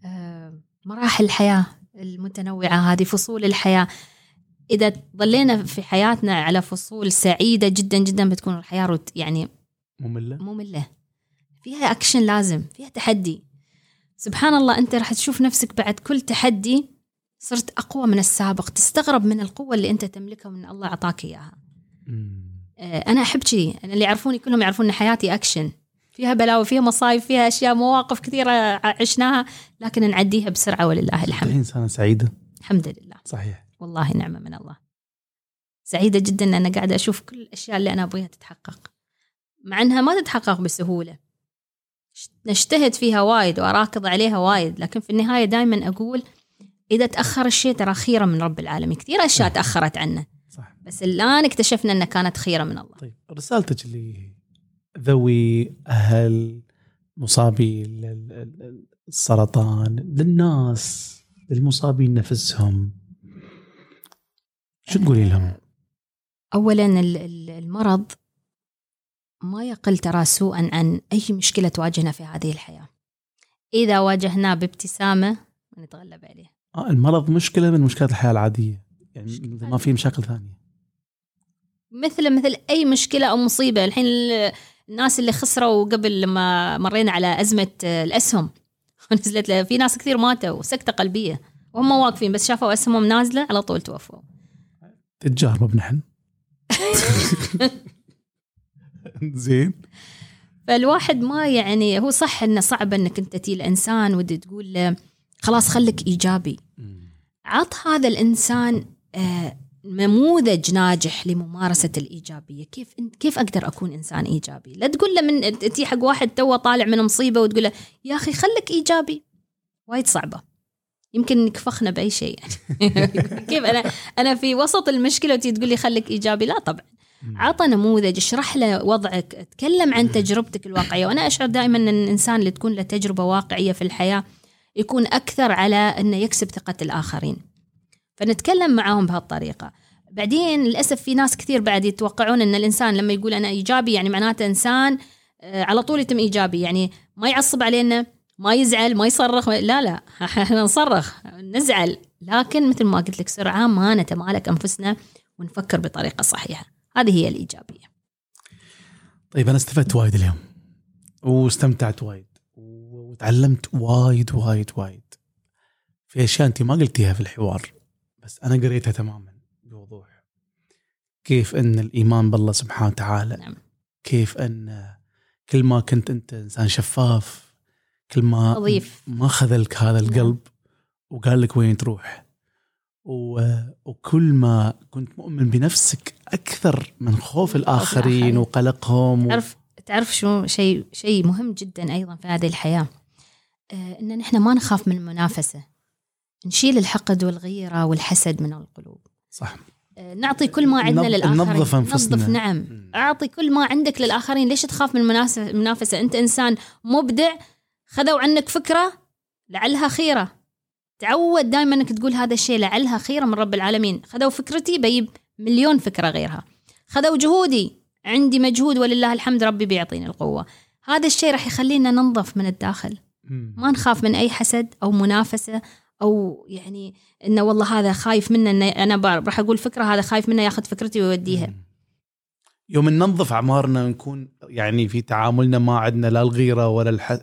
B: آه مراحل الحياة المتنوعة هذه فصول الحياة. إذا ظلينا في حياتنا على فصول سعيدة جدا جدا بتكون الحياة روت يعني
A: مملة؟
B: مملة. فيها اكشن لازم فيها تحدي. سبحان الله أنت راح تشوف نفسك بعد كل تحدي صرت أقوى من السابق. تستغرب من القوة اللي أنت تملكها من الله أعطاك إياها. آه، أنا أحب كذي أنا اللي يعرفوني كلهم يعرفون إن حياتي أكشن. فيها بلاوي فيها مصايب فيها أشياء مواقف كثيرة عشناها لكن نعديها بسرعة ولله الحمد.
A: انسانه سعيدة.
B: الحمد لله.
A: صحيح.
B: والله نعمة من الله. سعيدة جدا أن أنا قاعدة أشوف كل الأشياء اللي أنا أبغيها تتحقق. مع أنها ما تتحقق بسهولة. نجتهد فيها وايد وأراكض عليها وايد لكن في النهاية دائما أقول إذا تأخر الشيء ترى خيرة من رب العالمين. كثير أشياء تأخرت عنا
A: صح.
B: بس الآن اكتشفنا أنها كانت خيرة من الله
A: طيب رسالتك اللي ذوي أهل مصابي السرطان للناس للمصابين نفسهم شو تقولي لهم؟
B: اولا المرض ما يقل ترى سوءا عن أي مشكلة تواجهنا في هذه الحياة. إذا واجهناه بابتسامة نتغلب عليه.
A: آه المرض مشكلة من مشكلات الحياة العادية، يعني ما في مشاكل ثانية.
B: مثل مثل أي مشكلة أو مصيبة، الحين الناس اللي خسروا قبل لما مرينا على أزمة الاسهم نزلت في ناس كثير ماتوا سكته قلبية. وهم واقفين بس شافوا اسهمهم نازلة على طول توفوا.
A: تجارب نحن. زين.
B: فالواحد ما يعني هو صح إنه صعب إنك أنت تي الانسان ودي تقول له خلاص خليك إيجابي. عط هذا الإنسان نموذج ناجح لممارسة الإيجابية. كيف كيف أقدر أكون إنسان إيجابي؟ لا تقول له من تي حق واحد تو طالع من مصيبة وتقول له يا أخي خليك إيجابي. وايد صعبة. يمكن نكفخنا بأي شيء. يعني كيف أنا أنا في وسط المشكلة وتي تقول لي خليك إيجابي؟ لا طبعا. عطى نموذج اشرح له وضعك تكلم عن تجربتك الواقعية. وأنا أشعر دائما إن الإنسان اللي تكون له تجربة واقعية في الحياة يكون أكثر على إنه يكسب ثقة الآخرين. فنتكلم معاهم بهالطريقة. بعدين للأسف في ناس كثير بعد يتوقعون إن الإنسان لما يقول أنا إيجابي يعني معناته إنسان آه، على طول يتم إيجابي. يعني ما يعصب علينا ما يزعل ما يصرخ لا لا إحنا نصرخ نزعل. لكن مثل ما قلت لك سرعة ما نتمالك أنفسنا ونفكر بطريقة صحيحة. هذه هي الإيجابية.
A: طيب أنا استفدت وايد اليوم واستمتعت وايد وتعلمت وايد وايد وايد. في أشياء أنت ما قلتيها في الحوار. بس أنا قريتها تماما بوضوح كيف أن الإيمان بالله سبحانه وتعالى
B: نعم.
A: كيف أن كل ما كنت أنت إنسان شفاف كل ما
B: نظيف.
A: ما خذلك هذا
B: نعم.
A: القلب وقال لك وين تروح. وكل ما كنت مؤمن بنفسك أكثر من خوف الآخرين
B: الآخرين.
A: وقلقهم و...
B: تعرف تعرف شو شيء شيء مهم جدا أيضا في هذه الحياة آه، إن نحن ما نخاف من المنافسة نشيل الحقد والغيرة والحسد من القلوب.
A: صح.
B: آه، نعطي كل ما عندنا للآخرين.
A: ننظف أنفسنا.
B: نظف نعم أعطي كل ما عندك للآخرين. ليش تخاف من المنافسه المنافسه أنت إنسان مبدع خذوا عنك فكرة لعلها خيرة. تعود دائما إنك تقول هذا الشيء لعلها خيرة من رب العالمين. خذوا فكرتي بجيب مليون فكرة غيرها. خذوا جهودي. عندي مجهود ولله الحمد ربي بيعطيني القوة. هذا الشيء راح يخلينا ننظف من الداخل. ما نخاف من أي حسد أو منافسة أو يعني إنه والله هذا خايف منه إنه أنا راح أقول فكرة هذا خايف منه ياخذ فكرتي ويوديها.
A: يوم ننظف أعمارنا ونكون يعني في تعاملنا ما عندنا لا الغيرة ولا الح...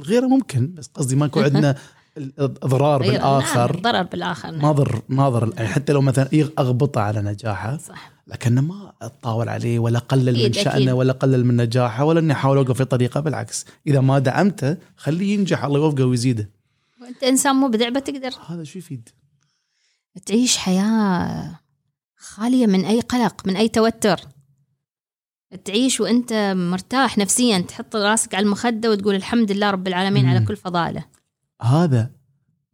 A: الغيرة ممكن بس قصدي ما يكون عندنا الاضرار
B: غير-
A: بالآخر
B: نعم الضرر بالآخر نعم.
A: ما ضر ما ضر يعني حتى لو مثلا يغ- أغبطه على نجاحه
B: صح
A: لكن ما اتطاول عليه ولا اقلل من
B: شأنه.
A: ولا اقلل من نجاحه ولا اني احاول اوقف في طريقه بالعكس إذا ما دعمته خليه ينجح الله يوفقه ويزيده
B: وانت إنسان مبدع بتقدر
A: هذا شو يفيد؟
B: تعيش حياة خالية من أي قلق من أي توتر. تعيش وأنت مرتاح نفسيا تحط راسك على المخدة وتقول الحمد لله رب العالمين
A: مم.
B: على كل فضائله
A: هذا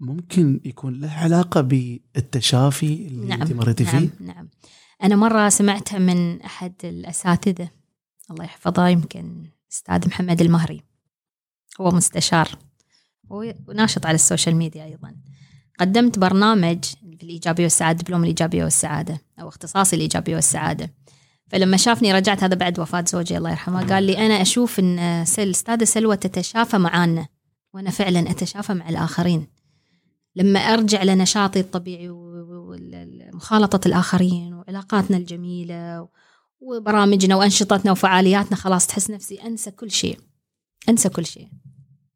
A: ممكن يكون له علاقة بالتشافي اللي
B: نعم
A: أنت مريتي
B: نعم
A: فيه؟
B: نعم. أنا مرة سمعتها من أحد الأساتذة. الله يحفظه يمكن أستاذ محمد المهري. هو مستشار. وناشط على ال social media أيضا. قدمت برنامج في الإيجابية والسعادة دبلوم الإيجابية والسعادة أو اختصاصي الإيجابية والسعادة. فلما شافني رجعت هذا بعد وفاة زوجي الله يرحمه قال لي أنا أشوف أن سل- الأستاذة سلوى تتشافى معانا وأنا فعلا أتشافى مع الآخرين. لما أرجع لنشاطي الطبيعي ومخالطه الآخرين وعلاقاتنا الجميلة وبرامجنا وأنشطتنا وفعالياتنا خلاص تحس نفسي أنسى كل شيء. أنسى كل شيء.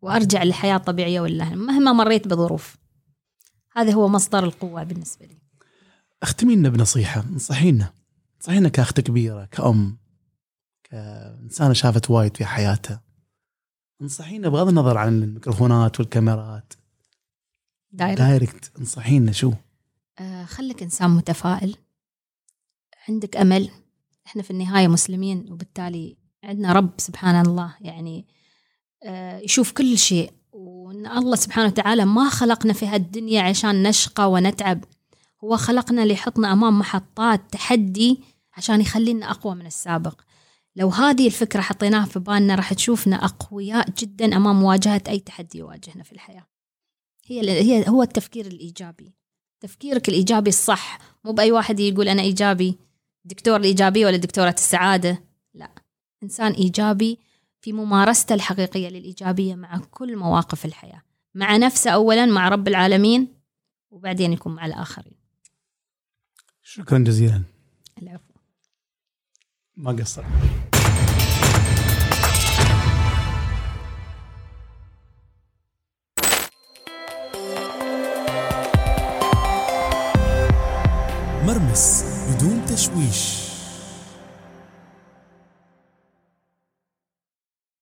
B: وأرجع للحياة الطبيعية والله مهما مريت بظروف. هذا هو مصدر القوة بالنسبة لي.
A: أختمي لنا بنصيحة. انصحينا انصحينا كأخت كبيرة كأم كإنسانة شافت وايد في حياتها. انصحينا بغض النظر عن الميكروفونات والكاميرات.
B: direct
A: direct انصحينا شو؟
B: آه خليك إنسان متفائل. عندك أمل. إحنا في النهاية مسلمين وبالتالي عندنا رب سبحان الله. يعني آه يشوف كل شيء. وإن الله سبحانه وتعالى ما خلقنا في هالدنيا عشان نشقى ونتعب. هو خلقنا ليحطنا أمام محطات تحدي عشان يخلينا أقوى من السابق. لو هذه الفكرة حطيناها في بالنا راح تشوفنا أقوياء جدا أمام مواجهة أي تحدي يواجهنا في الحياة. هي هي هو التفكير الإيجابي. تفكيرك الإيجابي الصح مو بأي واحد يقول أنا إيجابي دكتور الايجابيه ولا دكتورة السعادة. لا. إنسان إيجابي في ممارسته الحقيقية للايجابيه مع كل مواقف الحياة. مع نفسه اولا مع رب العالمين وبعدين يكون مع الآخرين.
A: شكرا جزيلا.
B: العفو.
A: ما قصر
C: مرمس بدون تشويش.